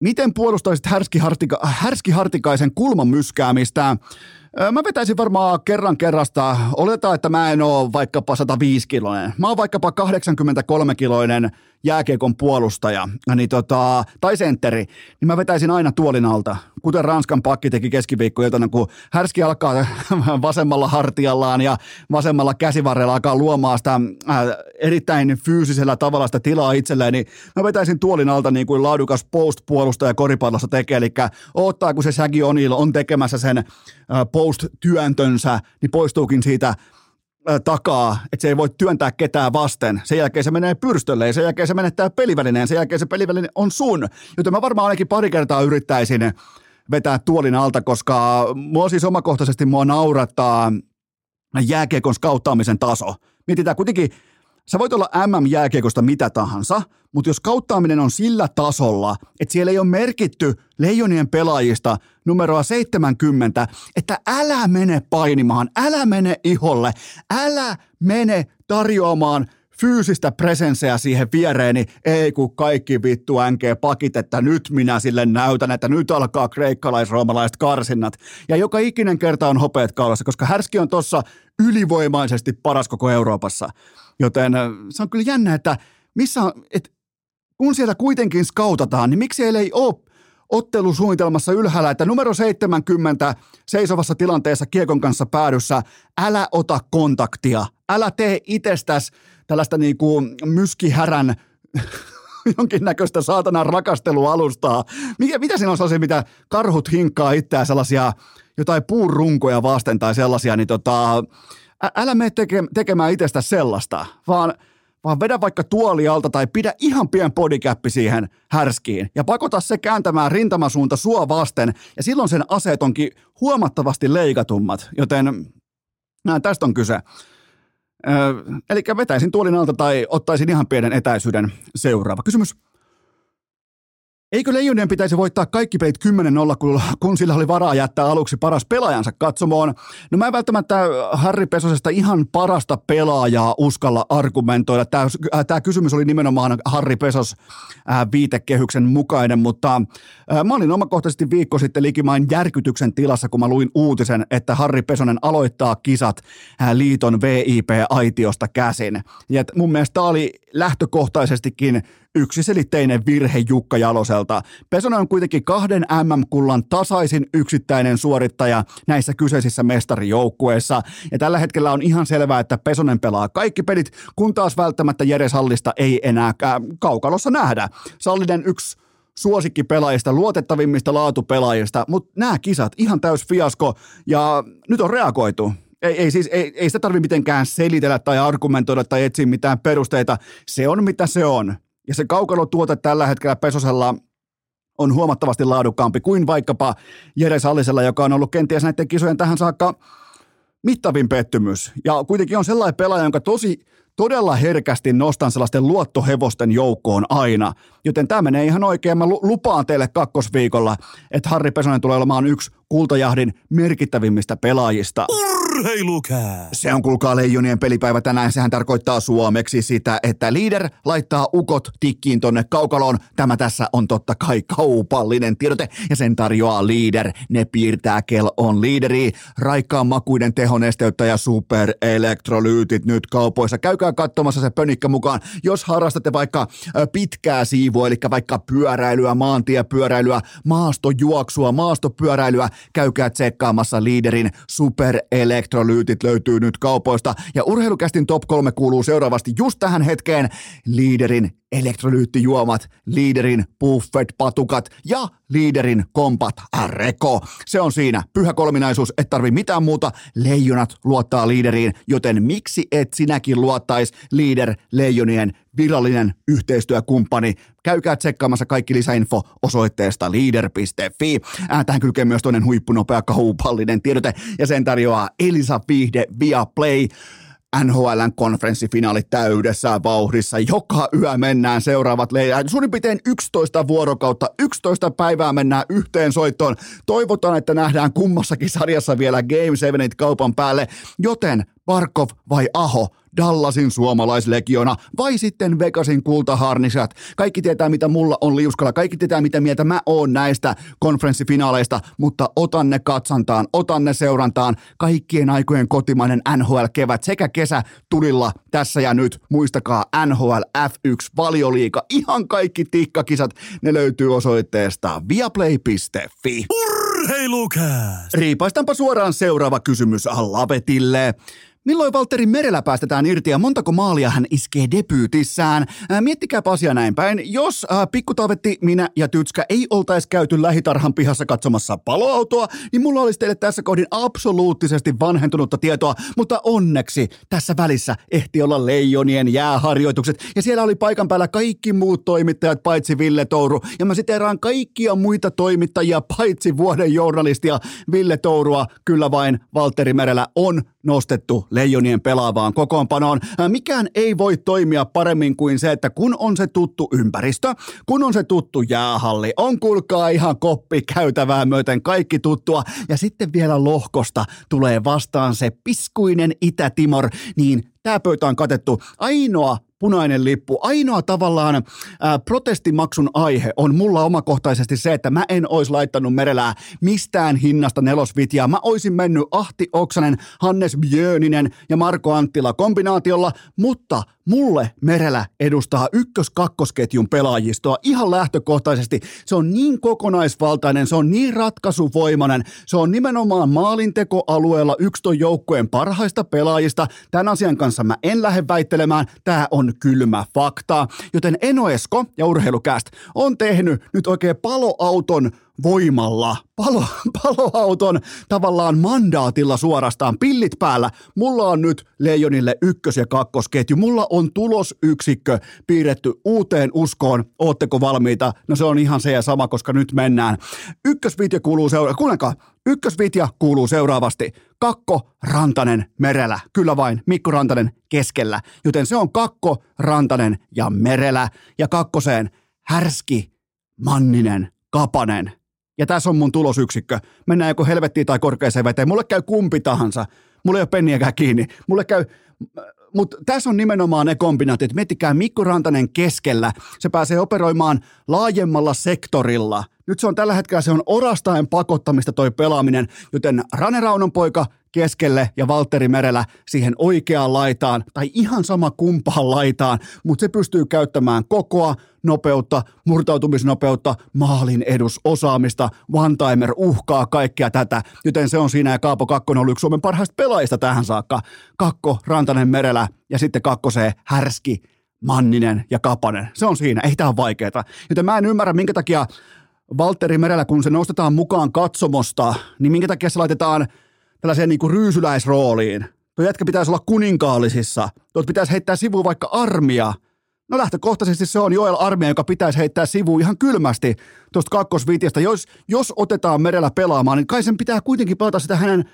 Miten puolustaisit härskihartika, härskihartikaisen kulman myskäämistä? Mä vetäisin varmaan kerran kerrasta. Oletaan, että mä en ole vaikkapa 105 kiloinen. Mä oon vaikkapa 83 kiloinen jääkiekon puolustaja niin tota, tai sentteri, niin mä vetäisin aina tuolin alta, kuten Ranskan pakki teki keskiviikkoiltana, kun härski alkaa vasemmalla hartiallaan ja vasemmalla käsivarrella alkaa luomaan sitä äh, erittäin fyysisellä tavalla sitä tilaa itselleen, niin mä vetäisin tuolin alta niin kuin laadukas post-puolustaja koripallossa tekee, eli ottaa, kun se Shaggy O'Neal on tekemässä sen äh, post-työntönsä, niin poistuukin siitä takaa, että se ei voi työntää ketään vasten. Sen jälkeen se menee pyrstölle ja sen jälkeen se menettää pelivälineen. Sen jälkeen se peliväline on sun. Joten mä varmaan ainakin pari kertaa yrittäisin vetää tuolin alta, koska mua siis omakohtaisesti mua naurattaa jääkiekon skauttaamisen taso. Mietitään kuitenkin, sä voit olla MM-jääkiekosta mitä tahansa, mutta jos kauttaaminen on sillä tasolla, että siellä ei ole merkitty leijonien pelaajista numeroa 70, että älä mene painimaan, älä mene iholle, älä mene tarjoamaan – fyysistä presenseä siihen viereeni, ei kun kaikki vittu änkee pakit, että nyt minä sille näytän, että nyt alkaa kreikkalais-roomalaiset karsinnat. Ja joka ikinen kerta on hopeet kaulassa, koska Härski on tuossa ylivoimaisesti paras koko Euroopassa. Joten äh, se on kyllä jännä, että missä että kun siellä kuitenkin skautataan, niin miksi ei ole ottelusuunnitelmassa ylhäällä, että numero 70 seisovassa tilanteessa kiekon kanssa päädyssä, älä ota kontaktia, älä tee itsestäsi tällaista niin kuin myskihärän jonkinnäköistä saatanan rakastelualustaa. Mikä, mitä siinä on sellaisia, mitä karhut hinkkaa itseään sellaisia jotain puurunkoja vasten tai sellaisia, niin tota, ä, älä mene teke, tekemään itsestä sellaista, vaan, vaan vedä vaikka tuoli alta tai pidä ihan pien bodycappi siihen härskiin ja pakota se kääntämään rintamasuunta sua vasten ja silloin sen aseet onkin huomattavasti leikatummat, joten näin tästä on kyse. Öö, eli vetäisin tuolin alta tai ottaisin ihan pienen etäisyyden. Seuraava kysymys. Eikö Leijonien pitäisi voittaa kaikki pelit 10-0, kun sillä oli varaa jättää aluksi paras pelaajansa katsomoon? No mä en välttämättä Harri Pesosesta ihan parasta pelaajaa uskalla argumentoida. Tämä, äh, kysymys oli nimenomaan Harri Pesos äh, viitekehyksen mukainen, mutta äh, mä olin omakohtaisesti viikko sitten likimain järkytyksen tilassa, kun mä luin uutisen, että Harri Pesonen aloittaa kisat äh, liiton VIP-aitiosta käsin. Ja mun mielestä tämä oli lähtökohtaisestikin yksiselitteinen virhe Jukka Jaloselta. Pesonen on kuitenkin kahden MM-kullan tasaisin yksittäinen suorittaja näissä kyseisissä mestarijoukkueissa. Ja tällä hetkellä on ihan selvää, että Pesonen pelaa kaikki pelit, kun taas välttämättä Jere Sallista ei enää kaukalossa nähdä. Sallinen yksi suosikkipelaajista, luotettavimmista laatupelaajista, mutta nämä kisat ihan täys fiasko ja nyt on reagoitu ei, ei, siis, ei, ei sitä tarvitse mitenkään selitellä tai argumentoida tai etsiä mitään perusteita. Se on mitä se on. Ja se kaukalotuote tällä hetkellä Pesosella on huomattavasti laadukkaampi kuin vaikkapa Jere Sallisella, joka on ollut kenties näiden kisojen tähän saakka mittavin pettymys. Ja kuitenkin on sellainen pelaaja, jonka tosi todella herkästi nostan sellaisten luottohevosten joukkoon aina. Joten tämä menee ihan oikein. Mä lupaan teille kakkosviikolla, että Harri Pesonen tulee olemaan yksi kultajahdin merkittävimmistä pelaajista. Urheilukää! Se on kuulkaa Leijonien pelipäivä tänään. Sehän tarkoittaa suomeksi sitä, että leader laittaa ukot tikkiin tonne kaukaloon. Tämä tässä on totta kai kaupallinen tiedote ja sen tarjoaa leader. Ne piirtää kel on leaderi. Raikkaan makuiden tehonesteyttäjä superelektrolyytit nyt kaupoissa. Käykää katsomassa se pönikkä mukaan, jos harrastatte vaikka pitkää siivua, eli vaikka pyöräilyä, maantiepyöräilyä, maastojuoksua, maastopyöräilyä, käykää tsekkaamassa liiderin superelektrolyytit löytyy nyt kaupoista. Ja urheilukästin top 3 kuuluu seuraavasti just tähän hetkeen liiderin elektrolyyttijuomat, liiderin buffet-patukat ja liiderin kompat reko. Se on siinä. Pyhä kolminaisuus, et tarvi mitään muuta. Leijonat luottaa liideriin, joten miksi et sinäkin luottais liider leijonien virallinen yhteistyökumppani. Käykää tsekkaamassa kaikki lisäinfo osoitteesta leader.fi. Äh, tähän kylkee myös toinen huippunopea kaupallinen tiedote ja sen tarjoaa Elisa Viihde via Play. NHLn konferenssifinaali täydessä vauhdissa. Joka yö mennään seuraavat leijat. Suurin piirtein 11 vuorokautta, 11 päivää mennään yhteen soittoon. Toivotaan, että nähdään kummassakin sarjassa vielä Game 7 kaupan päälle. Joten Barkov vai Aho, Dallasin suomalaislegiona vai sitten Vegasin kultaharnisat. Kaikki tietää, mitä mulla on liuskalla, kaikki tietää, mitä mieltä mä oon näistä konferenssifinaaleista, mutta otan ne katsantaan, otan ne seurantaan. Kaikkien aikojen kotimainen NHL-kevät sekä kesä tulilla tässä ja nyt. Muistakaa NHL F1 valioliika, ihan kaikki tikkakisat, ne löytyy osoitteesta viaplay.fi. Urheilukää! Riipaistanpa suoraan seuraava kysymys Lavetille. Milloin Valtteri Merellä päästetään irti ja montako maalia hän iskee debyytissään? Ää, miettikääpä asia näin päin. Jos ää, Pikkutaavetti, minä ja Tytskä ei oltaisi käyty lähitarhan pihassa katsomassa paloautoa, niin mulla olisi teille tässä kohdin absoluuttisesti vanhentunutta tietoa, mutta onneksi tässä välissä ehti olla leijonien jääharjoitukset ja siellä oli paikan päällä kaikki muut toimittajat paitsi Ville Touru ja mä siteeraan kaikkia muita toimittajia paitsi vuoden journalistia Ville Tourua, kyllä vain Valtteri Merellä on nostettu leijonien pelaavaan kokoonpanoon. Mikään ei voi toimia paremmin kuin se, että kun on se tuttu ympäristö, kun on se tuttu jäähalli, on kuulkaa ihan koppi käytävää myöten kaikki tuttua ja sitten vielä lohkosta tulee vastaan se piskuinen Itä-Timor, niin tämä pöytä on katettu. Ainoa punainen lippu. Ainoa tavallaan ää, protestimaksun aihe on mulla omakohtaisesti se, että mä en olisi laittanut merelää mistään hinnasta nelosvitjaa. Mä oisin mennyt Ahti Oksanen, Hannes Björninen ja Marko Anttila kombinaatiolla, mutta mulle Merellä edustaa ykkös-kakkosketjun pelaajistoa ihan lähtökohtaisesti. Se on niin kokonaisvaltainen, se on niin ratkaisuvoimainen, se on nimenomaan maalintekoalueella yksi joukkueen parhaista pelaajista. Tämän asian kanssa mä en lähde väittelemään, tämä on kylmä fakta. Joten Eno Esko ja Urheilukäst on tehnyt nyt oikein paloauton voimalla, palo, paloauton tavallaan mandaatilla suorastaan, pillit päällä. Mulla on nyt Leijonille ykkös- ja kakkosketju. Mulla on tulosyksikkö piirretty uuteen uskoon. Ootteko valmiita? No se on ihan se ja sama, koska nyt mennään. Ykkösvitja kuuluu seuraavasti. Kuulenkaa, ykkösvitja kuuluu seuraavasti. Kakko Rantanen Merellä. Kyllä vain, Mikko Rantanen keskellä. Joten se on Kakko Rantanen ja Merellä. Ja kakkoseen Härski Manninen Kapanen. Ja tässä on mun tulosyksikkö. Mennään joko helvettiin tai korkeaseen veteen. Mulle käy kumpi tahansa. Mulle ei ole penniäkään kiinni. Mulle käy, mutta tässä on nimenomaan ne kombinaatit. Miettikää Mikko Rantanen keskellä. Se pääsee operoimaan laajemmalla sektorilla. Nyt se on tällä hetkellä se on orastaen pakottamista toi pelaaminen, joten Rane Raunon poika keskelle ja Valtteri Merellä siihen oikeaan laitaan, tai ihan sama kumpaan laitaan, mutta se pystyy käyttämään kokoa, nopeutta, murtautumisnopeutta, maalin edusosaamista, one-timer, uhkaa, kaikkea tätä, joten se on siinä ja Kaapo Kakkonen on ollut yksi Suomen parhaista pelaajista tähän saakka. Kakko, Rantanen Merellä ja sitten kakkoseen Härski, Manninen ja Kapanen. Se on siinä, ei tämä ole vaikeaa. Joten mä en ymmärrä, minkä takia Valtteri Merellä, kun se nostetaan mukaan katsomosta, niin minkä takia se laitetaan tällaiseen niin kuin ryysyläisrooliin. Tuo jätkä pitäisi olla kuninkaallisissa. Tuot pitäisi heittää sivuun vaikka armia. No lähtökohtaisesti se on Joel Armia, joka pitäisi heittää sivuun ihan kylmästi tuosta kakkosviitiestä. Jos, jos otetaan merellä pelaamaan, niin kai sen pitää kuitenkin pelata sitä hänen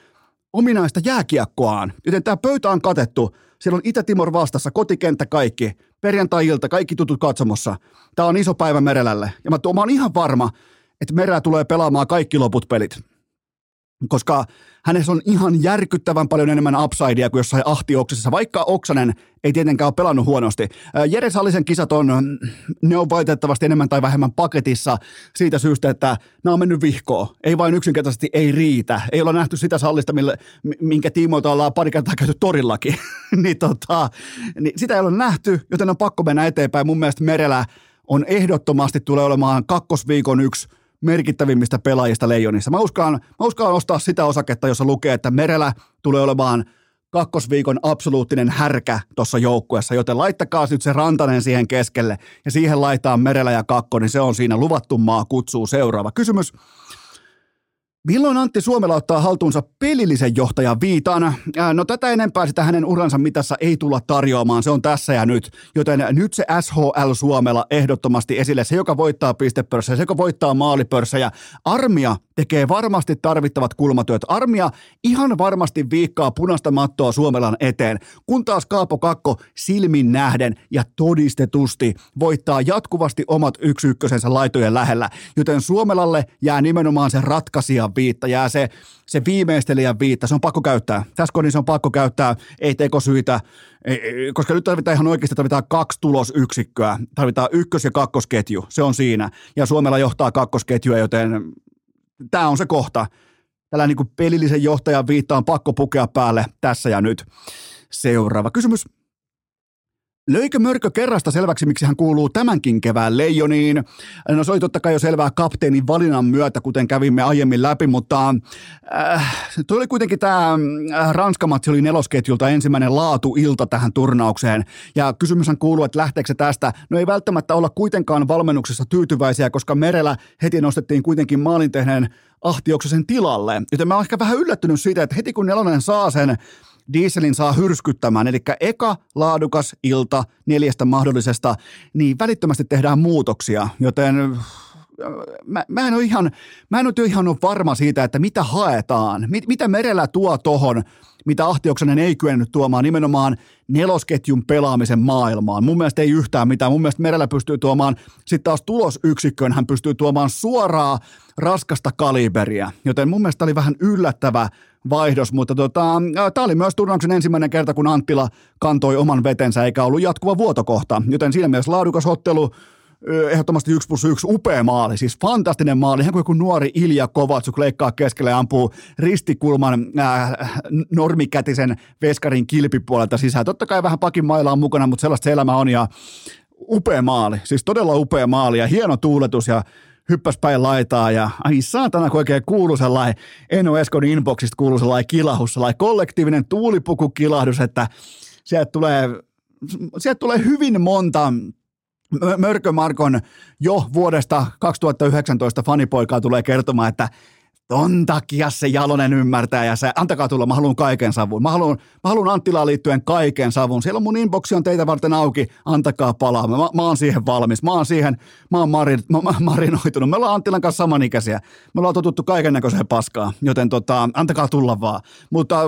ominaista jääkiekkoaan. Joten tämä pöytä on katettu. Siellä on Itä-Timor vastassa, kotikenttä kaikki, perjantai-ilta, kaikki tutut katsomossa. Tämä on iso päivä Merelälle. Ja mä, mä oon ihan varma, että Merellä tulee pelaamaan kaikki loput pelit koska hänessä on ihan järkyttävän paljon enemmän upsidea kuin jossain ahtioksessa, vaikka Oksanen ei tietenkään ole pelannut huonosti. Jere Sallisen kisat on, ne on valitettavasti enemmän tai vähemmän paketissa siitä syystä, että nämä on mennyt vihkoon. Ei vain yksinkertaisesti ei riitä. Ei olla nähty sitä Sallista, mille, minkä tiimoilta ollaan pari kertaa käyty torillakin. niin, tota, niin sitä ei ole nähty, joten on pakko mennä eteenpäin. Mun mielestä Merellä on ehdottomasti tulee olemaan kakkosviikon yksi merkittävimmistä pelaajista Leijonissa. Mä uskaan, mä uskaan ostaa sitä osaketta, jossa lukee, että Merellä tulee olemaan kakkosviikon absoluuttinen härkä tuossa joukkueessa, joten laittakaa nyt se Rantanen siihen keskelle ja siihen laittaa Merellä ja Kakko, niin se on siinä luvattu maa kutsuu seuraava. Kysymys, Milloin Antti Suomela ottaa haltuunsa pelillisen johtajan viitan? No tätä enempää sitä hänen uransa mitassa ei tulla tarjoamaan, se on tässä ja nyt. Joten nyt se SHL Suomela ehdottomasti esille, se joka voittaa pistepörssejä, se joka voittaa maalipörssejä. Armia tekee varmasti tarvittavat kulmatyöt. Armia ihan varmasti viikkaa punaista mattoa Suomelan eteen, kun taas Kaapo Kakko silmin nähden ja todistetusti voittaa jatkuvasti omat yksi ykkösensä laitojen lähellä. Joten Suomelalle jää nimenomaan se ratkaisija viitta, jää se, se viimeistelijän viitta, se on pakko käyttää. Tässä kohdin se on pakko käyttää, ei tekosyitä, koska nyt tarvitaan ihan oikeasti tarvitaan kaksi tulosyksikköä. Tarvitaan ykkös- ja kakkosketju, se on siinä. Ja Suomella johtaa kakkosketjua, joten tämä on se kohta. Tällä niin pelillisen johtajan viitta on pakko pukea päälle tässä ja nyt. Seuraava kysymys. Löikö Mörkö kerrasta selväksi, miksi hän kuuluu tämänkin kevään leijoniin? No se oli totta kai jo selvää kapteenin valinnan myötä, kuten kävimme aiemmin läpi, mutta äh, toi oli kuitenkin tämä äh, Ranskamatsi oli nelosketjulta ensimmäinen laatuilta tähän turnaukseen. Ja kysymyshän kuuluu, että lähteekö se tästä? No ei välttämättä olla kuitenkaan valmennuksessa tyytyväisiä, koska Merellä heti nostettiin kuitenkin maalin tehneen Ahtioksen tilalle. Joten mä oon ehkä vähän yllättynyt siitä, että heti kun nelonen saa sen dieselin saa hyrskyttämään, eli eka laadukas ilta neljästä mahdollisesta, niin välittömästi tehdään muutoksia, joten äh, mä, mä en ole ihan, mä en ole ihan ole varma siitä, että mitä haetaan, mit, mitä merellä tuo tohon, mitä Ahtioksanen ei kyennyt tuomaan nimenomaan nelosketjun pelaamisen maailmaan. Mun mielestä ei yhtään mitään. Mun mielestä merellä pystyy tuomaan, sitten taas tulosyksikköön hän pystyy tuomaan suoraa raskasta kaliberia. Joten mun mielestä oli vähän yllättävä vaihdos, mutta tota, tämä oli myös turnauksen ensimmäinen kerta, kun Anttila kantoi oman vetensä eikä ollut jatkuva vuotokohta, joten siinä mielessä laadukas ottelu, ehdottomasti 1 plus 1, upea maali, siis fantastinen maali, ihan kuin joku nuori Ilja Kovatsuk leikkaa keskelle ja ampuu ristikulman äh, normikätisen veskarin kilpipuolelta sisään. Totta kai vähän pakin mailla on mukana, mutta sellaista se elämä on ja upea maali, siis todella upea maali ja hieno tuuletus ja hyppäs päin laitaa ja ai saatana, kun oikein kuuluu sellainen Eno Eskon inboxista kuuluu sellainen kilahus, sellainen kollektiivinen tuulipukukilahdus, että sieltä tulee, sieltä tulee hyvin monta Mörkö Markon jo vuodesta 2019 fanipoikaa tulee kertomaan, että ton takia se Jalonen ymmärtää ja se, antakaa tulla, mä haluan kaiken savun. Mä haluan, mä haluan Anttilaan liittyen kaiken savun. Siellä on mun inboxi on teitä varten auki, antakaa palaa. Mä, mä oon siihen valmis, mä oon siihen, mä oon marin, mä, mä, marinoitunut. Me ollaan Anttilan kanssa samanikäisiä. Me ollaan totuttu kaiken näköiseen paskaan, joten tota, antakaa tulla vaan. Mutta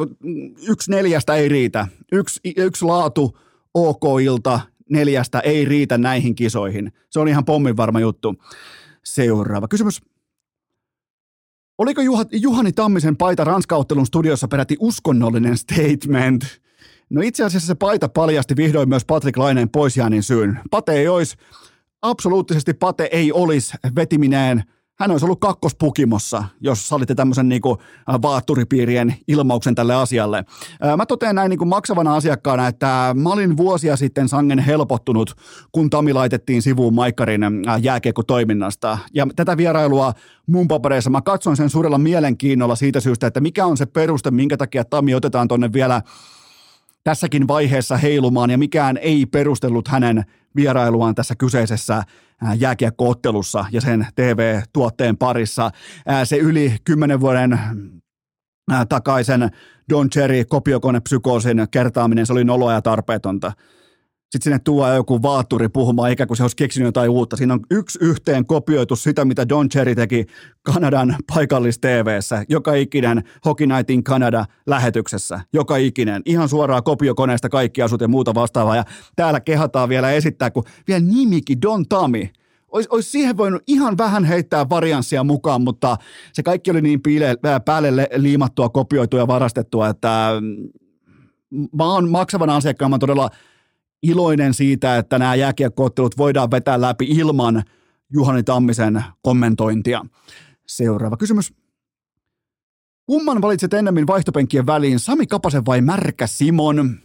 yksi neljästä ei riitä. Yksi, yksi laatu, ok ilta, neljästä ei riitä näihin kisoihin. Se on ihan pommin varma juttu. Seuraava kysymys. Oliko Juhani Tammisen paita Ranskaottelun studiossa peräti uskonnollinen statement? No itse asiassa se paita paljasti vihdoin myös Patrick Laineen poisjäänin syyn. Pate ei olisi, absoluuttisesti Pate ei olisi vetimineen – hän olisi ollut kakkospukimossa, jos sallitte tämmöisen niin kuin vaatturipiirien ilmauksen tälle asialle. Mä totean näin niin kuin maksavana asiakkaana, että mä olin vuosia sitten sangen helpottunut, kun Tami laitettiin sivuun Maikkarin jääkiekko-toiminnasta. Ja tätä vierailua mun papereissa mä katsoin sen suurella mielenkiinnolla siitä syystä, että mikä on se peruste, minkä takia Tami otetaan tonne vielä tässäkin vaiheessa heilumaan ja mikään ei perustellut hänen vierailuaan tässä kyseisessä jääkiekkoottelussa ja sen TV-tuotteen parissa. Se yli kymmenen vuoden takaisen Don Cherry kopiokonepsykoosin kertaaminen, se oli noloa ja tarpeetonta sitten sinne tuo joku vaatturi puhumaan, eikä kuin se olisi keksinyt jotain uutta. Siinä on yksi yhteen kopioitu sitä, mitä Don Cherry teki Kanadan paikallis TVssä, joka ikinen Hockey Night in Canada lähetyksessä, joka ikinen. Ihan suoraan kopiokoneesta kaikki asut ja muuta vastaavaa. Ja täällä kehataan vielä esittää, kun vielä nimikin Don Tami. Olisi, olisi siihen voinut ihan vähän heittää varianssia mukaan, mutta se kaikki oli niin piile, päälle liimattua, kopioitua ja varastettua, että mm, mä oon maksavana asiakkaan, mä todella iloinen siitä, että nämä jääkiekkoottelut voidaan vetää läpi ilman Juhani Tammisen kommentointia. Seuraava kysymys. Kumman valitset ennemmin vaihtopenkkien väliin, Sami Kapasen vai Märkä Simon?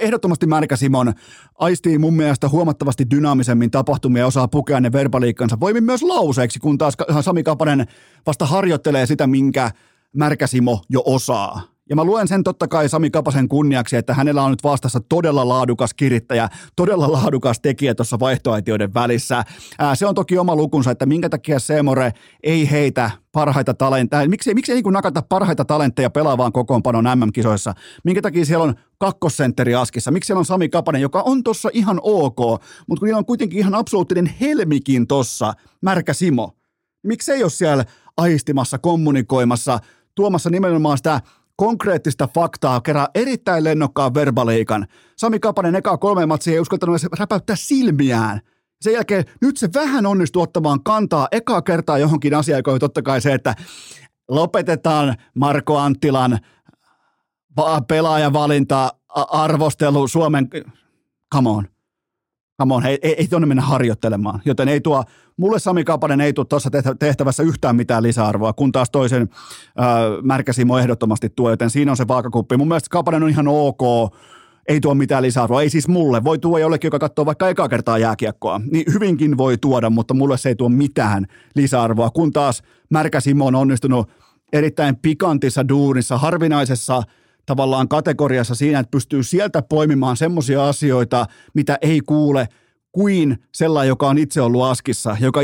Ehdottomasti Märkä Simon aistii mun mielestä huomattavasti dynaamisemmin tapahtumia ja osaa pukea ne verbaliikkansa voimin myös lauseeksi, kun taas Sami Kapanen vasta harjoittelee sitä, minkä Märkä Simo jo osaa. Ja mä luen sen totta kai Sami Kapasen kunniaksi, että hänellä on nyt vastassa todella laadukas kirittäjä, todella laadukas tekijä tuossa vaihtoaitioiden välissä. Ää, se on toki oma lukunsa, että minkä takia Semore ei heitä parhaita talentteja, miksi, miksi ei niin nakata parhaita talentteja pelaavaan kokoonpanon MM-kisoissa? Minkä takia siellä on kakkosentteri askissa? Miksi siellä on Sami Kapanen, joka on tuossa ihan ok, mutta kun niillä on kuitenkin ihan absoluuttinen helmikin tossa, Märkä Simo. Miksi ei ole siellä aistimassa, kommunikoimassa, tuomassa nimenomaan sitä konkreettista faktaa kerää erittäin lennokkaan verbaliikan. Sami Kapanen eka kolme matsia ei uskaltanut edes räpäyttää silmiään. Sen jälkeen nyt se vähän onnistuu ottamaan kantaa eka kertaa johonkin asiaan, joka on totta kai se, että lopetetaan Marko Anttilan pelaajavalinta arvostelu Suomen, come on, come on, ei, ei, ei tuonne mennä harjoittelemaan, joten ei tuo, mulle Sami Kapanen ei tule tuossa tehtävässä yhtään mitään lisäarvoa, kun taas toisen äh, Märkäsimo ehdottomasti tuo, joten siinä on se vaakakuppi. Mun mielestä Kapanen on ihan ok, ei tuo mitään lisäarvoa. Ei siis mulle. Voi tuoda jollekin, joka katsoo vaikka ekaa kertaa jääkiekkoa. Niin hyvinkin voi tuoda, mutta mulle se ei tuo mitään lisäarvoa. Kun taas Märkä Simo on onnistunut erittäin pikantissa duunissa, harvinaisessa tavallaan kategoriassa siinä, että pystyy sieltä poimimaan semmoisia asioita, mitä ei kuule kuin sellainen, joka on itse ollut askissa, joka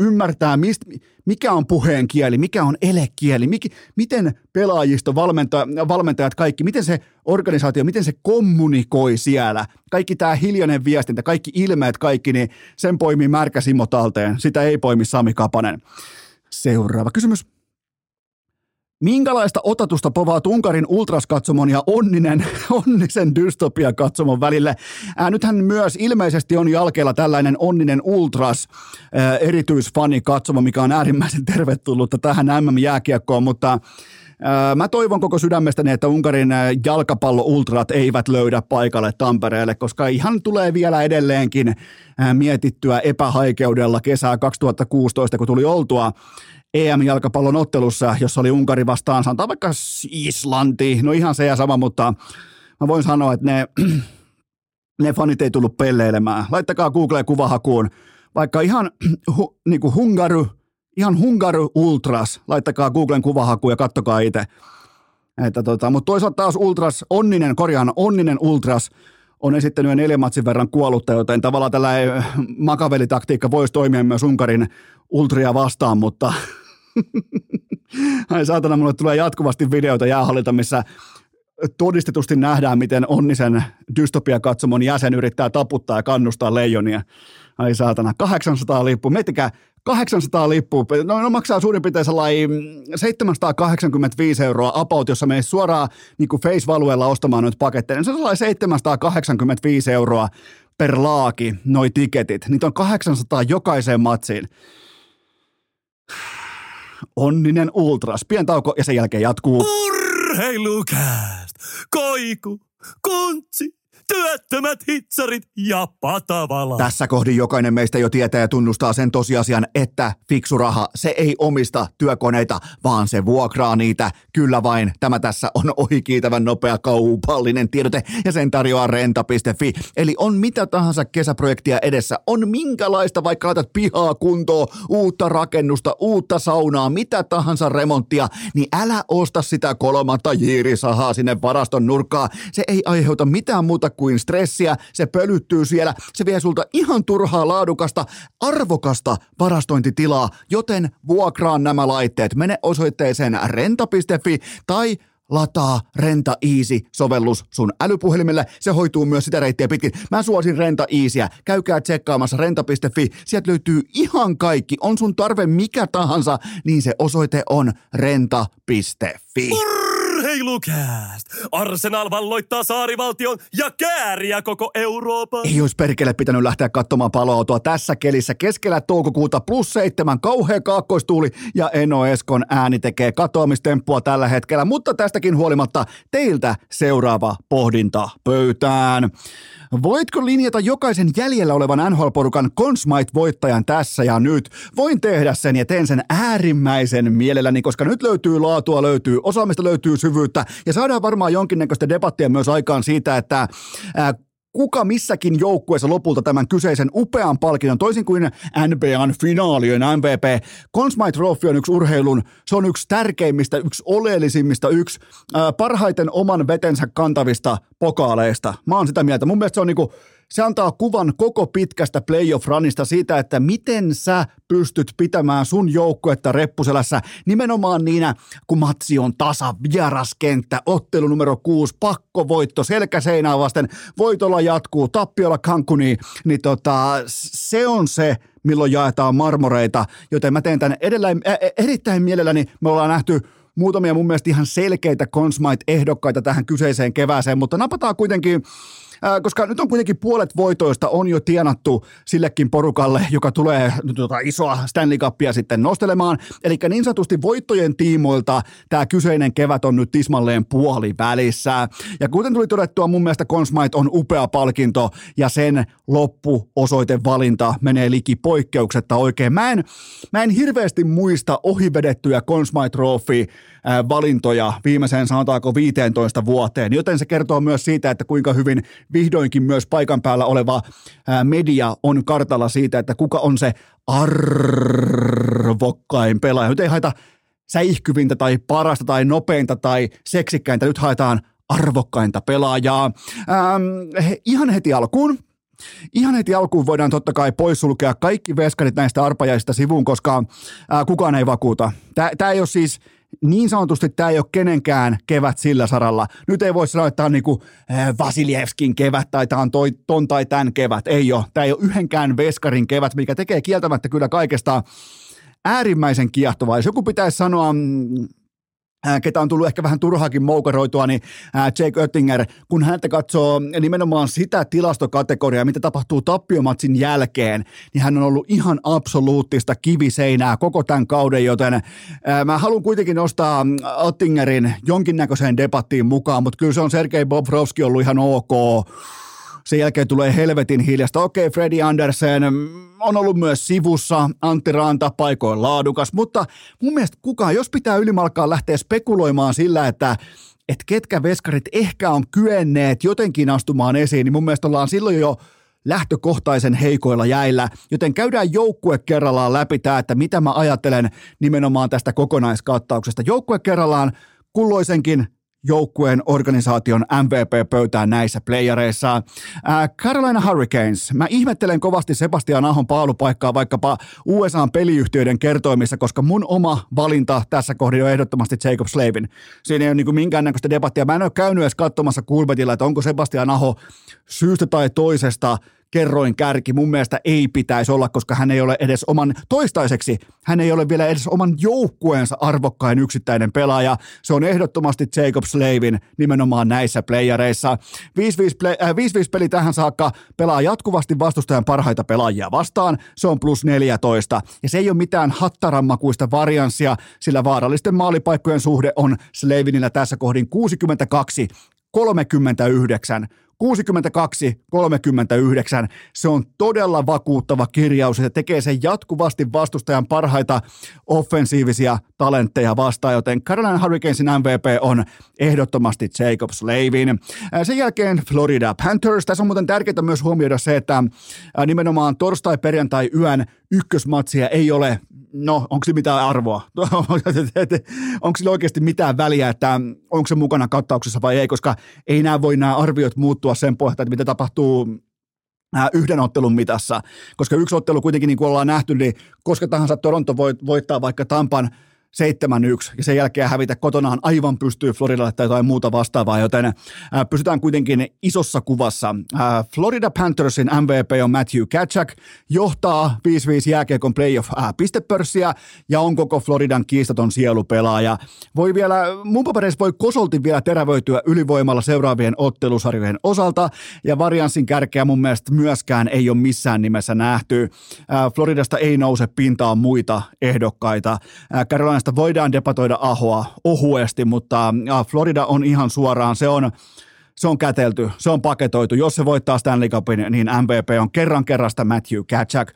ymmärtää, mist, mikä on puheen kieli, mikä on elekieli, mik, miten pelaajisto, valmenta, valmentajat, kaikki, miten se organisaatio, miten se kommunikoi siellä. Kaikki tämä hiljainen viestintä, kaikki ilmeet, kaikki, niin sen poimii Märkä Simo talteen. Sitä ei poimi Sami Kapanen. Seuraava kysymys. Minkälaista otatusta povaa Unkarin ultraskatsomon ja onninen, onnisen dystopia-katsomon välille? Ää, nythän myös ilmeisesti on jalkeella tällainen onninen ultras ää, erityisfanikatsomo, mikä on äärimmäisen tervetullutta tähän MM-jääkiekkoon, mutta mä toivon koko sydämestäni, että Unkarin jalkapallo-ultrat eivät löydä paikalle Tampereelle, koska ihan tulee vielä edelleenkin mietittyä epähaikeudella kesää 2016, kun tuli oltua EM-jalkapallon ottelussa, jossa oli Unkari vastaan, sanotaan vaikka Islanti, no ihan se ja sama, mutta mä voin sanoa, että ne, ne fanit ei tullut pelleilemään. Laittakaa Googleen kuvahakuun, vaikka ihan hu, niin kuin Hungaru, ihan Hungaru Ultras, laittakaa Googlen kuvahakuun ja kattokaa itse. Että tota, mutta toisaalta taas Ultras, onninen, korjaan, onninen Ultras, on esittänyt jo neljän matsin verran kuollutta, joten tavallaan tällä makavelitaktiikka voisi toimia myös Unkarin ultria vastaan, mutta ai saatana, mulle tulee jatkuvasti videoita jäähallilta, missä todistetusti nähdään, miten Onnisen dystopia-katsomon jäsen yrittää taputtaa ja kannustaa leijonia. Ai saatana, 800 lippua. Miettikää, 800 lippua, no, no maksaa suurin piirtein sellainen 785 euroa about, jossa menisi suoraan niin kuin face-valueella ostamaan noita paketteja. Se on sellainen 785 euroa per laaki, noi tiketit. Niitä on 800 jokaiseen matsiin. Onninen ultras. Pientauko ja sen jälkeen jatkuu. Urheilukääst! Koiku! Kuntsi! Työttömät hitsarit ja patavala. Tässä kohdin jokainen meistä jo tietää ja tunnustaa sen tosiasian, että fiksu raha, se ei omista työkoneita, vaan se vuokraa niitä. Kyllä vain, tämä tässä on ohikiitävän nopea kaupallinen tiedote ja sen tarjoaa renta.fi. Eli on mitä tahansa kesäprojektia edessä, on minkälaista, vaikka laitat pihaa kuntoon, uutta rakennusta, uutta saunaa, mitä tahansa remonttia, niin älä osta sitä kolmatta jiirisahaa sinne varaston nurkkaan. Se ei aiheuta mitään muuta kuin stressiä, se pölyttyy siellä, se vie sulta ihan turhaa laadukasta, arvokasta varastointitilaa, joten vuokraan nämä laitteet. Mene osoitteeseen renta.fi tai lataa Renta Easy-sovellus sun älypuhelimelle. Se hoituu myös sitä reittiä pitkin. Mä suosin Renta Easyä. Käykää tsekkaamassa renta.fi. Sieltä löytyy ihan kaikki. On sun tarve mikä tahansa, niin se osoite on renta.fi. Urheilukääst! Arsenal valloittaa saarivaltion ja kääriä koko Euroopan. Ei olisi perkele pitänyt lähteä katsomaan paloautoa tässä kelissä keskellä toukokuuta plus seitsemän kauhea kaakkoistuuli ja Eno Eskon ääni tekee katoamistemppua tällä hetkellä, mutta tästäkin huolimatta teiltä seuraava pohdinta pöytään. Voitko linjata jokaisen jäljellä olevan NHL-porukan Consmite-voittajan tässä ja nyt? Voin tehdä sen ja teen sen äärimmäisen mielelläni, koska nyt löytyy laatua, löytyy osaamista, löytyy syvyyttä ja saadaan varmaan jonkinnäköistä debattia myös aikaan siitä, että kuka missäkin joukkueessa lopulta tämän kyseisen upean palkinnon, toisin kuin NBAn finaalien MVP. Conn Smythe Trophy on yksi urheilun, se on yksi tärkeimmistä, yksi oleellisimmista, yksi ää, parhaiten oman vetensä kantavista pokaaleista. Mä oon sitä mieltä. Mun mielestä se on niinku, se antaa kuvan koko pitkästä playoff-runista siitä, että miten sä pystyt pitämään sun joukkuetta reppuselässä. Nimenomaan niinä, kun matsi on tasa, vieraskenttä, ottelu numero kuusi, pakkovoitto, selkäseinää vasten, voitolla jatkuu, tappiolla kankuni, niin tota, se on se, milloin jaetaan marmoreita, joten mä teen tämän edelleen, ä, erittäin mielelläni, me ollaan nähty muutamia mun mielestä ihan selkeitä Consmite-ehdokkaita tähän kyseiseen kevääseen, mutta napataan kuitenkin ää, koska nyt on kuitenkin puolet voitoista on jo tienattu sillekin porukalle, joka tulee tuota, isoa Stanley Cupia sitten nostelemaan. Eli niin sanotusti voittojen tiimoilta tämä kyseinen kevät on nyt tismalleen puoli välissä. Ja kuten tuli todettua, mun mielestä Consmite on upea palkinto ja sen loppuosoitevalinta menee liki poikkeuksetta oikein. Mä en, mä en hirveästi muista ohivedettyjä Consmite Trophy valintoja viimeiseen sanotaanko 15 vuoteen, joten se kertoo myös siitä, että kuinka hyvin vihdoinkin myös paikan päällä oleva media on kartalla siitä, että kuka on se arvokkain pelaaja. Nyt ei haeta säihkyvintä tai parasta tai nopeinta tai seksikkäintä, nyt haetaan arvokkainta pelaajaa. Ähm, ihan heti alkuun Ihan heti alkuun voidaan totta kai poissulkea kaikki veskarit näistä arpajaisista sivuun, koska kukaan ei vakuuta. Tämä ei ole siis niin sanotusti tämä ei ole kenenkään kevät sillä saralla. Nyt ei voi sanoa, että tämä on niinku Vasiljevskin kevät tai tämä on toi, ton tai tämän kevät. Ei ole. Tämä ei ole yhdenkään veskarin kevät, mikä tekee kieltämättä kyllä kaikesta äärimmäisen kiehtovaa. Jos joku pitäisi sanoa mm, ketä on tullut ehkä vähän turhaakin moukaroitua, niin Jake Oettinger, kun häntä katsoo nimenomaan sitä tilastokategoriaa, mitä tapahtuu tappiomatsin jälkeen, niin hän on ollut ihan absoluuttista kiviseinää koko tämän kauden, joten mä haluan kuitenkin nostaa Oettingerin jonkinnäköiseen debattiin mukaan, mutta kyllä se on Sergei Bobrovski ollut ihan ok sen jälkeen tulee helvetin hiljasta. Okei, Freddy Andersen on ollut myös sivussa, Antti Ranta paikoin laadukas, mutta mun mielestä kukaan, jos pitää ylimalkaan lähteä spekuloimaan sillä, että että ketkä veskarit ehkä on kyenneet jotenkin astumaan esiin, niin mun mielestä ollaan silloin jo lähtökohtaisen heikoilla jäillä, joten käydään joukkue kerrallaan läpi tämä, että mitä mä ajattelen nimenomaan tästä kokonaiskattauksesta. Joukkue kerrallaan kulloisenkin joukkueen organisaation MVP-pöytään näissä playereissa. Äh, Carolina Hurricanes. Mä ihmettelen kovasti Sebastian Ahon paalupaikkaa vaikkapa USA-peliyhtiöiden kertoimissa, koska mun oma valinta tässä kohdassa on ehdottomasti Jacob Slavin. Siinä ei ole niin minkäännäköistä debattia. Mä en ole käynyt edes katsomassa Kulbetilla, että onko Sebastian Aho syystä tai toisesta – kerroin kärki mun mielestä ei pitäisi olla, koska hän ei ole edes oman, toistaiseksi hän ei ole vielä edes oman joukkueensa arvokkain yksittäinen pelaaja. Se on ehdottomasti Jacob Slavin nimenomaan näissä playereissa. 5-5, play, äh, 5-5 peli tähän saakka pelaa jatkuvasti vastustajan parhaita pelaajia vastaan. Se on plus 14. Ja se ei ole mitään hattarammakuista varianssia, sillä vaarallisten maalipaikkojen suhde on Slavinillä tässä kohdin 62 39. 62-39. Se on todella vakuuttava kirjaus ja tekee sen jatkuvasti vastustajan parhaita offensiivisia talentteja vastaan, joten Carolina Hurricanesin MVP on ehdottomasti Jacob Slavin. Sen jälkeen Florida Panthers. Tässä on muuten tärkeää myös huomioida se, että nimenomaan torstai-perjantai-yön ykkösmatsia ei ole no onko se mitään arvoa? onko sillä oikeasti mitään väliä, että onko se mukana kattauksessa vai ei, koska ei nämä voi nämä arviot muuttua sen pohjalta, että mitä tapahtuu yhden ottelun mitassa, koska yksi ottelu kuitenkin niin kuin ollaan nähty, niin koska tahansa Toronto voittaa vaikka Tampan 7-1 ja sen jälkeen hävitä kotonaan aivan pystyy Floridalle tai jotain muuta vastaavaa, joten äh, pysytään kuitenkin isossa kuvassa. Äh, Florida Panthersin MVP on Matthew Katchak, johtaa 5-5 jääkiekon playoff äh, pistepörssiä ja on koko Floridan kiistaton sielupelaaja. Voi vielä, mun papereissa voi kosolti vielä terävöityä ylivoimalla seuraavien ottelusarjojen osalta ja varianssin kärkeä mun mielestä myöskään ei ole missään nimessä nähty. Äh, Floridasta ei nouse pintaan muita ehdokkaita. Carolina Carolinasta voidaan debatoida Ahoa ohuesti, mutta Florida on ihan suoraan, se on, se on kätelty, se on paketoitu. Jos se voittaa Stanley Cupin, niin MVP on kerran kerrasta Matthew Katchak.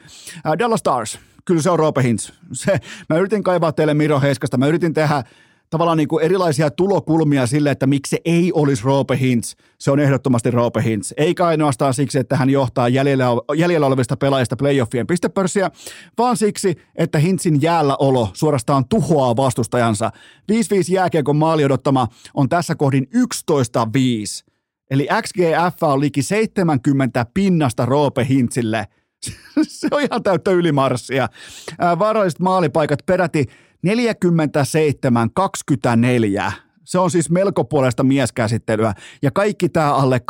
Dallas Stars, kyllä se on Roope Hintz. Se, mä yritin kaivaa teille Miro Heiskasta, mä yritin tehdä tavallaan niin kuin erilaisia tulokulmia sille, että miksi se ei olisi Roope Hintz. Se on ehdottomasti Roope Hintz. Eikä ainoastaan siksi, että hän johtaa jäljellä, jäljellä olevista pelaajista playoffien pistepörssiä, vaan siksi, että Hintzin jäällä olo suorastaan tuhoaa vastustajansa. 5-5 jääkiekon maali odottama on tässä kohdin 11-5. Eli XGF on liki 70 pinnasta Roope Hintzille. se on ihan täyttä ylimarssia. Vaaralliset maalipaikat peräti 47-24. Se on siis melko puolesta mieskäsittelyä ja kaikki tämä alle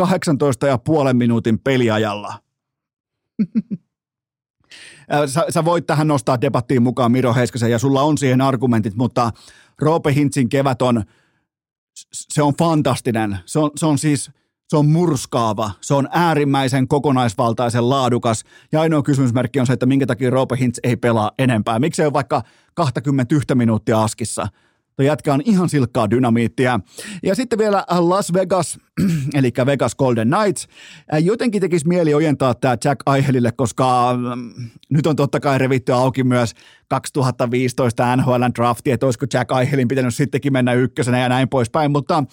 18,5 minuutin peliajalla. Sä, sä voit tähän nostaa debattiin mukaan Miro Heiskasen ja sulla on siihen argumentit, mutta Roope Hintzin kevät on, se on fantastinen. Se on, se on siis – se on murskaava, se on äärimmäisen kokonaisvaltaisen laadukas. Ja ainoa kysymysmerkki on se, että minkä takia Roope Hintz ei pelaa enempää. Miksi ei ole vaikka 21 minuuttia askissa? Tuo jätkä on ihan silkkaa dynamiittia. Ja sitten vielä Las Vegas, eli Vegas Golden Knights. Jotenkin tekisi mieli ojentaa tämä Jack Aihelille, koska mm, nyt on totta kai revitty auki myös 2015 NHL drafti, että olisiko Jack Aihelin pitänyt sittenkin mennä ykkösenä ja näin poispäin, mutta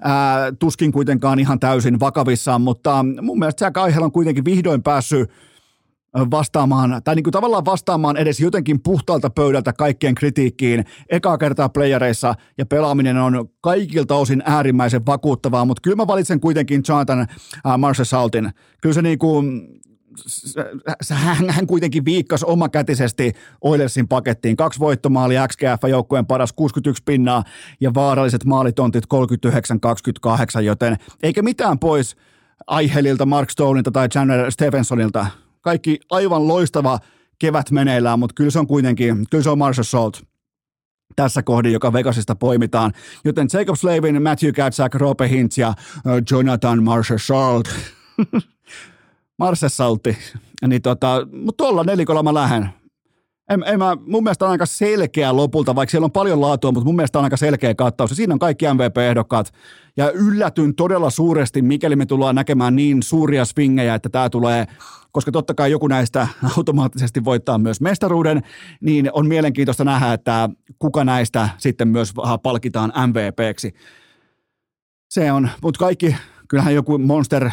ää, tuskin kuitenkaan ihan täysin vakavissaan, mutta mun mielestä Jack Aihel on kuitenkin vihdoin päässyt vastaamaan, tai niin kuin tavallaan vastaamaan edes jotenkin puhtaalta pöydältä kaikkien kritiikkiin ekaa kertaa playereissa, ja pelaaminen on kaikilta osin äärimmäisen vakuuttavaa, mutta kyllä mä valitsen kuitenkin Jonathan äh, Marshall Saltin. Kyllä se niin kuin, hän, hän kuitenkin viikkasi omakätisesti Oilersin pakettiin. Kaksi voittomaalia, XGF joukkueen paras 61 pinnaa ja vaaralliset maalitontit 39-28, joten eikä mitään pois Aihelilta, Mark Stoneilta tai Chandler Stephensonilta kaikki aivan loistava kevät meneillään, mutta kyllä se on kuitenkin, kyllä se on Marshall Salt tässä kohdin, joka Vegasista poimitaan. Joten Jacob Slavin, Matthew Katzak, Rope Hintz ja Jonathan Marshall Salt. Marshall Saltti. Niin tota, mutta tuolla nelikolla mä lähden. En, en mä, mun mielestä on aika selkeä lopulta, vaikka siellä on paljon laatua, mutta mun mielestä on aika selkeä kattaus. Ja siinä on kaikki MVP-ehdokkaat. Ja yllätyn todella suuresti, mikäli me tullaan näkemään niin suuria swingejä, että tämä tulee koska totta kai joku näistä automaattisesti voittaa myös mestaruuden, niin on mielenkiintoista nähdä, että kuka näistä sitten myös palkitaan MVPksi. Se on, mutta kaikki, kyllähän joku monster,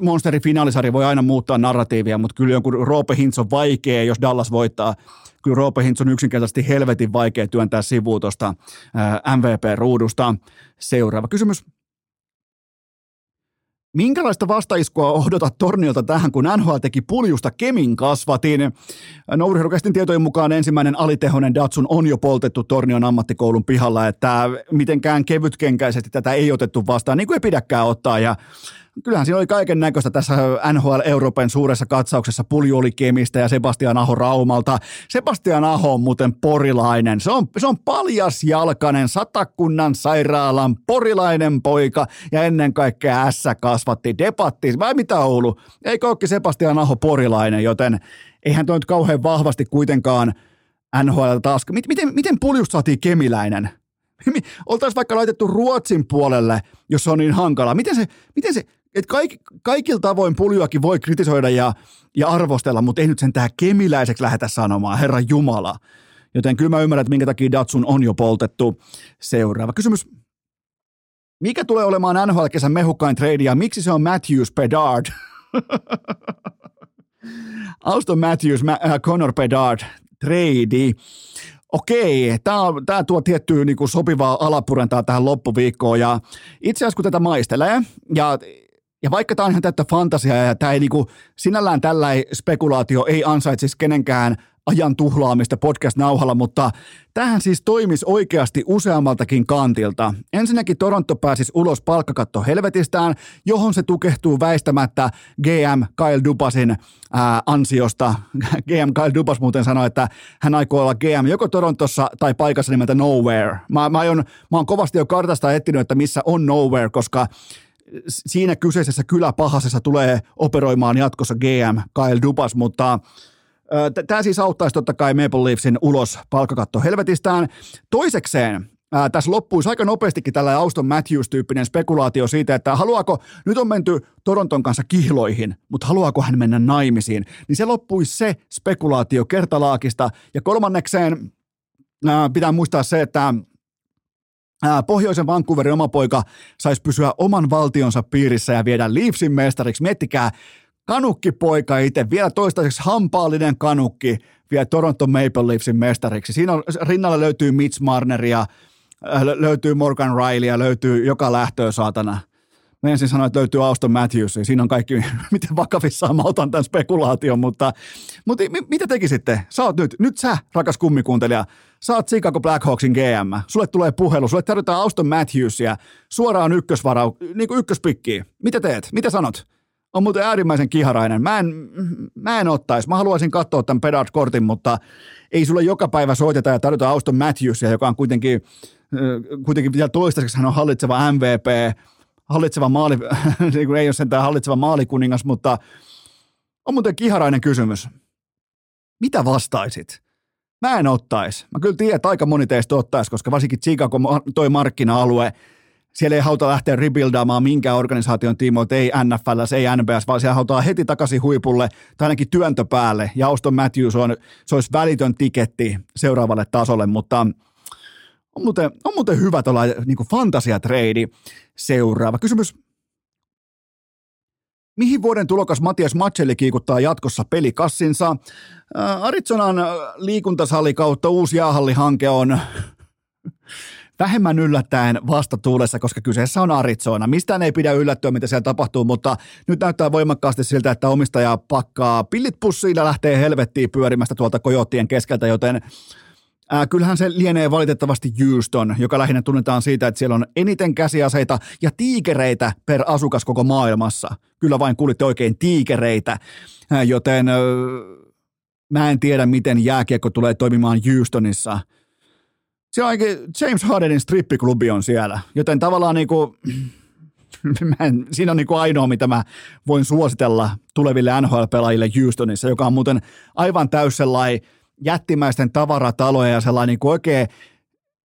monsterin finaalisarja voi aina muuttaa narratiivia, mutta kyllä jonkun Roope Hintz on vaikea, jos Dallas voittaa. Kyllä Roope Hintz on yksinkertaisesti helvetin vaikea työntää sivuun tuosta MVP-ruudusta. Seuraava kysymys. Minkälaista vastaiskua odotat Torniolta tähän, kun NHL teki puljusta Kemin kasvatin? Nourihrukestin tietojen mukaan ensimmäinen alitehonen Datsun on jo poltettu Tornion ammattikoulun pihalla, että mitenkään kevytkenkäisesti tätä ei otettu vastaan, niin kuin ei pidäkään ottaa. Ja kyllähän siinä oli kaiken näköistä tässä NHL Euroopan suuressa katsauksessa. Pulju oli Kemistä ja Sebastian Aho Raumalta. Sebastian Aho on muuten porilainen. Se on, se on paljasjalkainen satakunnan sairaalan porilainen poika ja ennen kaikkea S kasvatti debatti. Vai mitä Oulu? Ei kokki Sebastian Aho porilainen, joten eihän toi nyt kauhean vahvasti kuitenkaan NHL taas. Miten, miten puljusta saatiin kemiläinen? Oltaisiin vaikka laitettu Ruotsin puolelle, jos se on niin hankala. Miten se, miten se, että kaik, kaikilla tavoin puljuakin voi kritisoida ja, ja arvostella, mutta ei nyt sen tähän kemiläiseksi lähetä sanomaan, herra Jumala. Joten kyllä mä ymmärrän, että minkä takia Datsun on jo poltettu. Seuraava kysymys. Mikä tulee olemaan NHL-kesän mehukkain trade ja miksi se on Matthews Pedard? Auston Matthews, Ma- Connor Pedard trade. Okei, tämä, tämä tuo tiettyä niin sopivaa alapurentaa tähän loppuviikkoon ja itse asiassa kun tätä maistelee ja ja vaikka tämä on ihan täyttä fantasiaa ja tämä ei niinku, sinällään tällä spekulaatio ei ansaitsisi kenenkään ajan tuhlaamista podcast-nauhalla, mutta tähän siis toimisi oikeasti useammaltakin kantilta. Ensinnäkin Toronto pääsisi ulos palkkakatto helvetistään, johon se tukehtuu väistämättä GM Kyle Dubasin ää, ansiosta. GM Kyle Dubas muuten sanoi, että hän aikoo olla GM joko Torontossa tai paikassa nimeltä Nowhere. Mä, mä, oon, mä oon kovasti jo kartasta etsinyt, että missä on Nowhere, koska siinä kyseisessä kyläpahasessa tulee operoimaan jatkossa GM Kyle Dubas, mutta Tämä siis auttaisi totta kai Maple Leafsin ulos palkkakatto helvetistään. Toisekseen, Ää, tässä loppuisi aika nopeastikin tällä Auston Matthews-tyyppinen spekulaatio siitä, että haluaako, nyt on menty Toronton kanssa kihloihin, mutta haluaako hän mennä naimisiin, niin se loppuisi se spekulaatio kertalaakista. Ja kolmannekseen ää, pitää muistaa se, että Pohjoisen Vancouverin oma poika saisi pysyä oman valtionsa piirissä ja viedä Leafsin mestariksi. Miettikää, kanukkipoika itse, vielä toistaiseksi hampaallinen kanukki, vielä Toronto Maple Leafsin mestariksi. Siinä on, rinnalla löytyy Mitch Marneria, löytyy Morgan Riley, löytyy joka lähtöä saatana. Mä ensin sanoin, että löytyy Auston Matthews, siinä on kaikki, miten vakavissaan mä otan tämän spekulaation, mutta, mutta mitä tekisitte? Sä oot nyt, nyt sä, rakas kummikuuntelija, sä oot Chicago Blackhawksin GM, sulle tulee puhelu, sulle tarvitaan Auston Matthewsia suoraan ykkösvarau, niin kuin ykköspikkiin. Mitä teet? Mitä sanot? On muuten äärimmäisen kiharainen. Mä en, mä en ottaisi. Mä haluaisin katsoa tämän Pedard-kortin, mutta ei sulle joka päivä soiteta ja tarjota Auston Matthewsia, joka on kuitenkin, kuitenkin vielä toistaiseksi hän on hallitseva MVP, hallitseva maali, niin ei ole sentään hallitseva maalikuningas, mutta on muuten kiharainen kysymys. Mitä vastaisit? Mä en ottais. Mä kyllä tiedän, että aika moni teistä ottaisi, koska varsinkin Chicago toi markkina-alue, siellä ei haluta lähteä rebuildaamaan minkään organisaation tiimoilta, ei NFL, ei NBS, vaan siellä halutaan heti takaisin huipulle tai ainakin työntö päälle. Ja Auston Matthews on, se olisi välitön tiketti seuraavalle tasolle, mutta on muuten, on muuten hyvä tuolla niin fantasiatreidi. Seuraava kysymys. Mihin vuoden tulokas Matias Macelli kiikuttaa jatkossa pelikassinsa? Arizonan liikuntasali kautta uusi jäähallihanke on vähemmän yllättäen vastatuulessa, koska kyseessä on Arizona. Mistään ei pidä yllättyä, mitä siellä tapahtuu, mutta nyt näyttää voimakkaasti siltä, että omistaja pakkaa pillit pussiin ja lähtee helvettiin pyörimästä tuolta kojotien keskeltä, joten Äh, kyllähän se lienee valitettavasti Houston, joka lähinnä tunnetaan siitä, että siellä on eniten käsiaseita ja tiikereitä per asukas koko maailmassa. Kyllä vain kuulitte oikein tiikereitä, äh, joten äh, mä en tiedä, miten jääkiekko tulee toimimaan Houstonissa. Se on James Hardenin strippiklubi on siellä, joten tavallaan niinku, en, siinä on niinku ainoa, mitä mä voin suositella tuleville NHL-pelaajille Houstonissa, joka on muuten aivan täys sellainen jättimäisten tavarataloja ja sellainen niin kuin oikein,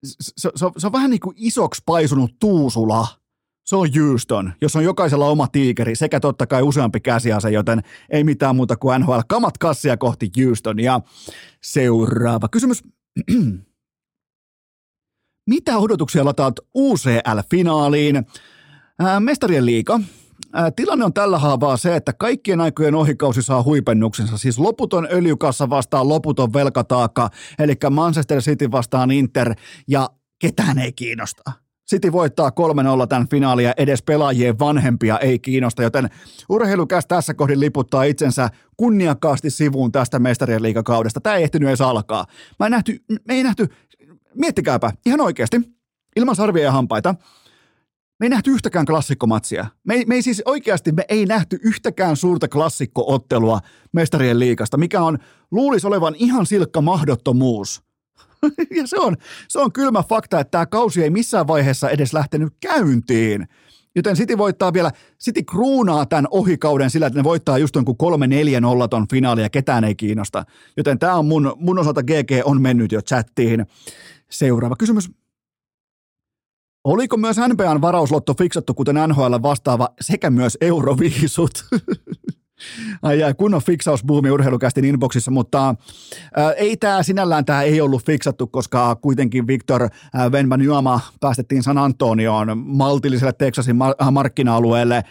se, se, se on vähän niin kuin isoksi paisunut Tuusula. Se on Houston, jos on jokaisella oma tiikeri sekä totta kai useampi käsiase, joten ei mitään muuta kuin NHL. Kamat kassia kohti Houston ja seuraava kysymys. Mitä odotuksia lataat UCL-finaaliin? Mestarien liiga Tilanne on tällä haavaa se, että kaikkien aikojen ohikausi saa huipennuksensa, siis loputon öljykassa vastaan loputon velkataakka, eli Manchester City vastaan Inter, ja ketään ei kiinnosta. City voittaa 3-0 tämän finaalia, edes pelaajien vanhempia ei kiinnosta, joten urheilukäs tässä kohdin liputtaa itsensä kunniakkaasti sivuun tästä mestarien liikakaudesta. Tämä ei ehtinyt edes alkaa. Mä ei nähty, me ei nähty, miettikääpä, ihan oikeasti, ilman sarvia ja hampaita, me ei nähty yhtäkään klassikkomatsia. Me ei, me ei siis oikeasti, me ei nähty yhtäkään suurta klassikkoottelua mestarien liikasta, mikä on, luulisi olevan ihan silkka mahdottomuus. ja se on, se on kylmä fakta, että tämä kausi ei missään vaiheessa edes lähtenyt käyntiin. Joten City voittaa vielä, City kruunaa tämän ohikauden sillä, että ne voittaa just kuin 3-4-0 ton finaali ja ketään ei kiinnosta. Joten tämä on mun, mun osalta GG on mennyt jo chattiin. Seuraava kysymys. Oliko myös NBAn varauslotto fiksattu, kuten NHL vastaava, sekä myös Euroviisut? Ai jää, kunnon fiksausbuumi urheilukästin inboxissa, mutta ää, ei tämä sinällään tämä ei ollut fiksattu, koska kuitenkin Victor Venbanyama päästettiin San Antonioon maltilliselle Texasin mar- markkina-alueelle,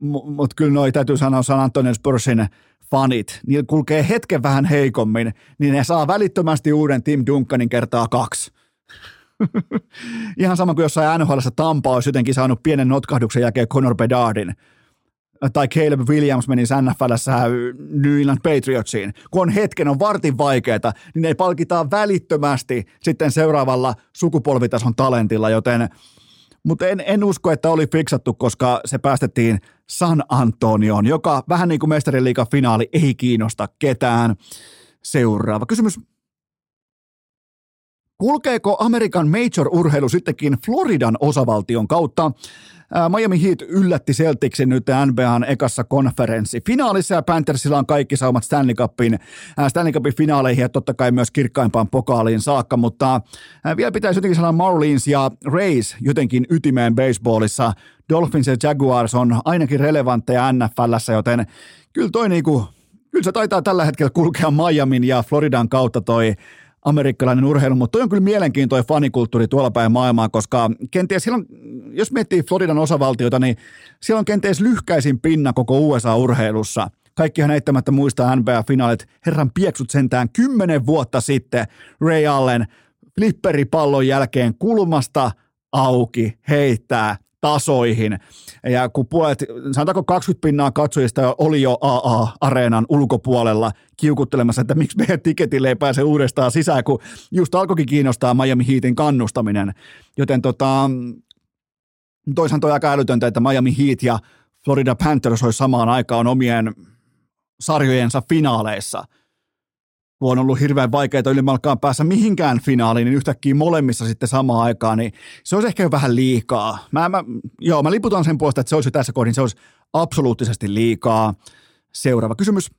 mutta kyllä noi täytyy sanoa San Antonio Spursin fanit, niin kulkee hetken vähän heikommin, niin ne saa välittömästi uuden Tim Duncanin kertaa kaksi. Ihan sama kuin jossain NHL Tampa olisi jotenkin saanut pienen notkahduksen jälkeen Conor Bedardin tai Caleb Williams meni NFLssä New England Patriotsiin, kun on hetken, on vartin vaikeeta, niin ne palkitaan välittömästi sitten seuraavalla sukupolvitason talentilla, joten mutta en, en usko, että oli fiksattu, koska se päästettiin San Antonioon, joka vähän niin kuin mestarien finaali ei kiinnosta ketään. Seuraava kysymys. Kulkeeko Amerikan Major-urheilu sittenkin Floridan osavaltion kautta? Miami Heat yllätti Celticsin nyt NBAn ekassa konferenssi. Finaalissa ja Panthersilla on kaikki saumat Stanley Cupin, Stanley Cupin finaaleihin ja totta kai myös kirkkaimpaan pokaaliin saakka, mutta vielä pitäisi jotenkin sanoa Marlins ja Rays jotenkin ytimeen baseballissa. Dolphins ja Jaguars on ainakin relevantteja NFLssä, joten kyllä toi niinku, kyllä se taitaa tällä hetkellä kulkea Miamin ja Floridan kautta toi amerikkalainen urheilu, mutta toi on kyllä mielenkiintoinen fanikulttuuri tuolla päin maailmaa, koska kenties silloin, jos miettii Floridan osavaltiota, niin siellä on kenties lyhkäisin pinna koko USA-urheilussa. Kaikkihan eittämättä muistaa NBA-finaalit, herran pieksut sentään kymmenen vuotta sitten Ray Allen flipperipallon jälkeen kulmasta auki heittää tasoihin. Ja kun puolet, sanotaanko 20 pinnaa katsojista oli jo AA-areenan ulkopuolella kiukuttelemassa, että miksi meidän tiketille ei pääse uudestaan sisään, kun just alkoikin kiinnostaa Miami Heatin kannustaminen. Joten tota, toisaalta toi aika älytöntä, että Miami Heat ja Florida Panthers olisi samaan aikaan omien sarjojensa finaaleissa. Kun on ollut hirveän vaikeaa ylimalkaan päässä mihinkään finaaliin, niin yhtäkkiä molemmissa sitten samaan aikaan, niin se olisi ehkä jo vähän liikaa. Mä, mä, joo, mä liputan sen puolesta, että se olisi tässä kohdin, se olisi absoluuttisesti liikaa. Seuraava kysymys.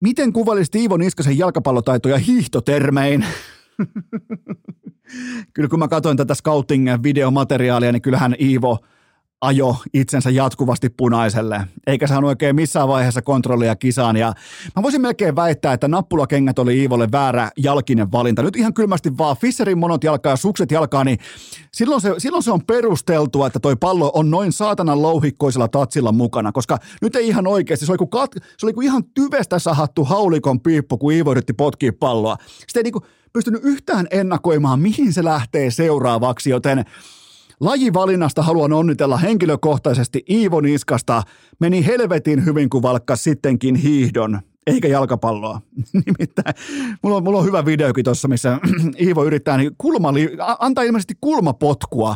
Miten kuvailisit Iivo Niskasen jalkapallotaitoja hiihtotermein? Kyllä kun mä katsoin tätä scouting-videomateriaalia, niin kyllähän Iivo – ajo itsensä jatkuvasti punaiselle, eikä saanut oikein missään vaiheessa kontrollia kisaan. Ja mä voisin melkein väittää, että nappulakengät oli Iivolle väärä jalkinen valinta. Nyt ihan kylmästi vaan Fisserin monot jalkaa ja sukset jalkaa, niin silloin se, silloin se on perusteltua, että toi pallo on noin saatanan louhikkoisella tatsilla mukana, koska nyt ei ihan oikeasti, se oli kuin, kat, se oli kuin ihan tyvestä sahattu haulikon piippu, kun Iivo yritti potkia palloa. Sitten ei niin kuin pystynyt yhtään ennakoimaan, mihin se lähtee seuraavaksi, joten Lajivalinnasta haluan onnitella henkilökohtaisesti Iivo Niskasta. Meni helvetin hyvin, kun valkkas sittenkin hiihdon eikä jalkapalloa. Nimittäin mulla on, mulla on hyvä videokin tuossa, missä Iivo yrittää niin kulma, antaa ilmeisesti kulmapotkua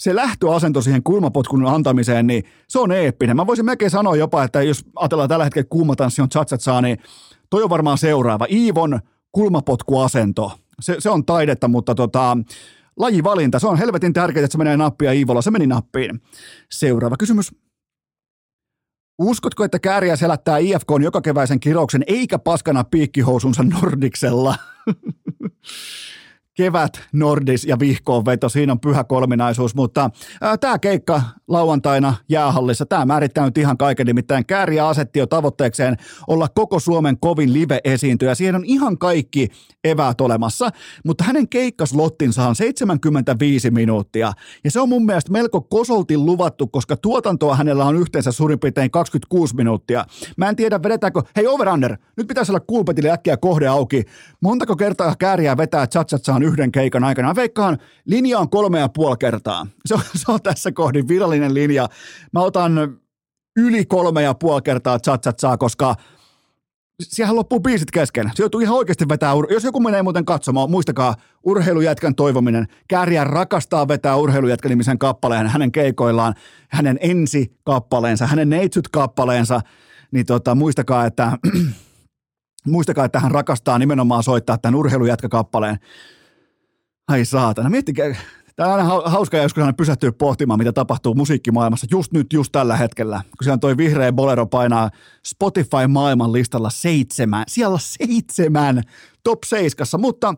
se lähtöasento siihen kulmapotkun antamiseen, niin se on eeppinen. Mä voisin melkein sanoa jopa, että jos ajatellaan tällä hetkellä kuumatanssi on saa, niin toi on varmaan seuraava. Iivon kulmapotkuasento. Se, se on taidetta, mutta tota, lajivalinta. Se on helvetin tärkeää, että se menee nappia Iivolla. Se meni nappiin. Seuraava kysymys. Uskotko, että kääriä selättää IFK on joka keväisen kirouksen eikä paskana piikkihousunsa Nordiksella? kevät, Nordis ja vihkoon veto, siinä on pyhä kolminaisuus, mutta tämä keikka lauantaina jäähallissa, tämä määrittää nyt ihan kaiken, nimittäin Kääriä asetti jo tavoitteekseen olla koko Suomen kovin live-esiintyjä, siihen on ihan kaikki eväät olemassa, mutta hänen keikkaslottinsa on 75 minuuttia, ja se on mun mielestä melko kosolti luvattu, koska tuotantoa hänellä on yhteensä suurin piirtein 26 minuuttia. Mä en tiedä, vedetäänkö, hei over nyt pitäisi olla kulpetille äkkiä kohde auki, montako kertaa Kääriä vetää chat yhden keikan aikana. veikkaan, linja on kolme ja puoli kertaa. Se on, se on tässä kohdin virallinen linja. Mä otan yli kolme ja puoli kertaa saa, koska siellä loppuu biisit kesken. Se joutuu ihan oikeasti vetää, ur- jos joku menee muuten katsomaan, muistakaa urheilujätkän toivominen. Kääriä rakastaa vetää urheilujätkän nimisen kappaleen hänen keikoillaan, hänen ensi kappaleensa, hänen neitsyt kappaleensa, niin tota, muistakaa, että muistakaa, että hän rakastaa nimenomaan soittaa tämän urheilujätkäkappaleen. Ai saatana, miettikää. Tämä on aina hauska joskus aina pysähtyä pohtimaan, mitä tapahtuu musiikkimaailmassa just nyt, just tällä hetkellä. Kun siellä toi vihreä bolero painaa Spotify-maailman listalla seitsemän, siellä seitsemän top seiskassa, mutta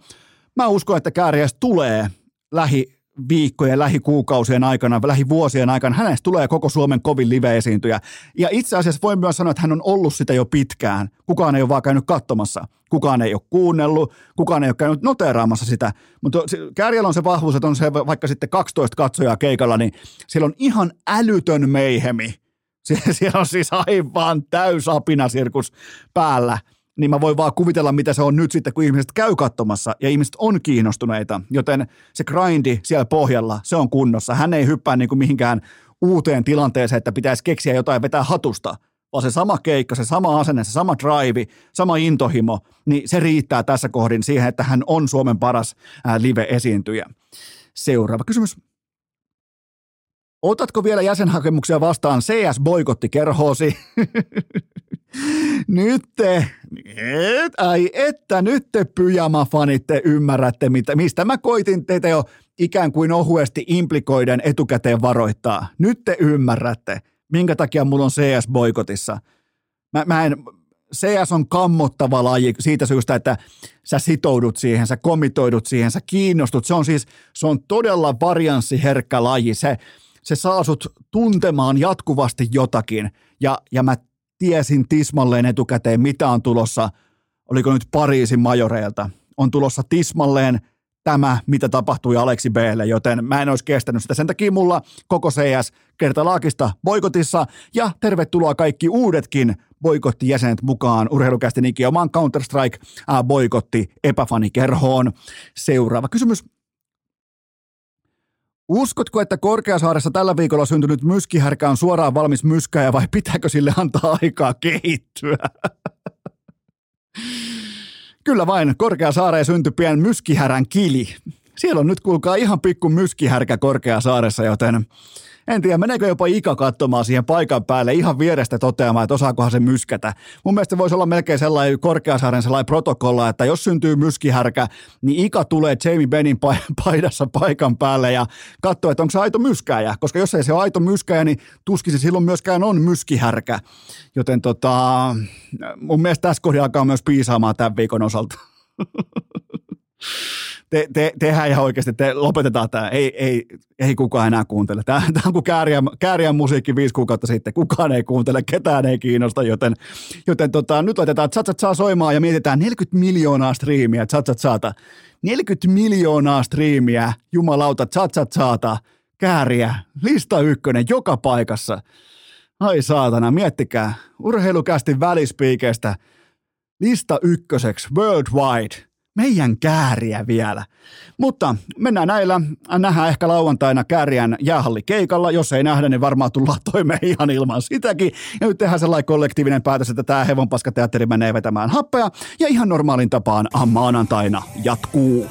mä uskon, että Kääriäs tulee lähi viikkojen, lähikuukausien aikana, lähivuosien aikana, hänestä tulee koko Suomen kovin live-esiintyjä. Ja itse asiassa voin myös sanoa, että hän on ollut sitä jo pitkään. Kukaan ei ole vaan käynyt katsomassa. Kukaan ei ole kuunnellut, kukaan ei ole käynyt noteraamassa sitä. Mutta Kärjellä on se vahvuus, että on se vaikka sitten 12 katsojaa keikalla, niin siellä on ihan älytön meihemi. Siellä on siis aivan täys apinasirkus päällä niin mä voin vaan kuvitella, mitä se on nyt sitten, kun ihmiset käy katsomassa ja ihmiset on kiinnostuneita. Joten se grindi siellä pohjalla, se on kunnossa. Hän ei hyppää niin kuin mihinkään uuteen tilanteeseen, että pitäisi keksiä jotain vetää hatusta, vaan se sama keikka, se sama asenne, se sama drive, sama intohimo, niin se riittää tässä kohdin siihen, että hän on Suomen paras live-esiintyjä. Seuraava kysymys. Otatko vielä jäsenhakemuksia vastaan CS-boikotti kerhoosi? nyt te, et, ai että nyt te pyjama-fanit te ymmärrätte, mitä, mistä mä koitin teitä jo ikään kuin ohuesti implikoiden etukäteen varoittaa. Nyt te ymmärrätte, minkä takia mulla on CS-boikotissa. Mä, mä en, CS on kammottava laji siitä syystä, että sä sitoudut siihen, sä komitoidut siihen, sä kiinnostut. Se on siis, se on todella varianssiherkkä laji. Se, se saa sut tuntemaan jatkuvasti jotakin. Ja, ja mä tiesin tismalleen etukäteen, mitä on tulossa, oliko nyt Pariisin majoreilta. On tulossa tismalleen tämä, mitä tapahtui Aleksi Blle, joten mä en olisi kestänyt sitä. Sen takia mulla koko CS kertalaakista boikotissa ja tervetuloa kaikki uudetkin boikottijäsenet mukaan urheilukästin omaan Counter-Strike boikotti epäfanikerhoon. Seuraava kysymys. Uskotko, että Korkeasaaressa tällä viikolla syntynyt myskihärkä on suoraan valmis myskää vai pitääkö sille antaa aikaa kehittyä? Kyllä vain, Korkeasaareen syntyi pian myskihärän kili. Siellä on nyt kuulkaa ihan pikku myskihärkä Korkeasaaressa, joten En tiedä, meneekö jopa Ika katsomaan siihen paikan päälle ihan vierestä toteamaan, että osaakohan se myskätä. Mun mielestä voisi olla melkein sellainen Korkeasaaren sellainen protokolla, että jos syntyy myskihärkä, niin Ika tulee Jamie Benin paidassa paikan päälle ja katsoo, että onko se aito myskäjä. Koska jos ei se ole aito myskäjä, niin tuskin se silloin myöskään on myskihärkä. Joten tota, mun mielestä tässä kohdassa alkaa myös piisaamaan tämän viikon osalta. te, te, tehdään ihan oikeasti, te lopetetaan tämä, ei, ei, ei kukaan enää kuuntele. Tämä, tämä on kuin kääriä, kääriä musiikki viisi kuukautta sitten, kukaan ei kuuntele, ketään ei kiinnosta, joten, joten tota, nyt laitetaan Chatsat saa soimaan ja mietitään 40 miljoonaa striimiä Chatsat saata. 40 miljoonaa striimiä, jumalauta, Chatsat saata, kääriä, lista ykkönen joka paikassa. Ai saatana, miettikää, urheilukästi välispiikeistä, lista ykköseksi, worldwide – meidän kääriä vielä. Mutta mennään näillä, nähdään ehkä lauantaina kääriän jäähallikeikalla. Jos ei nähdä, niin varmaan tullaan toimeen ihan ilman sitäkin. Ja nyt tehdään sellainen kollektiivinen päätös, että tämä hevonpaskateatteri menee vetämään happea. Ja ihan normaalin tapaan maanantaina jatkuu.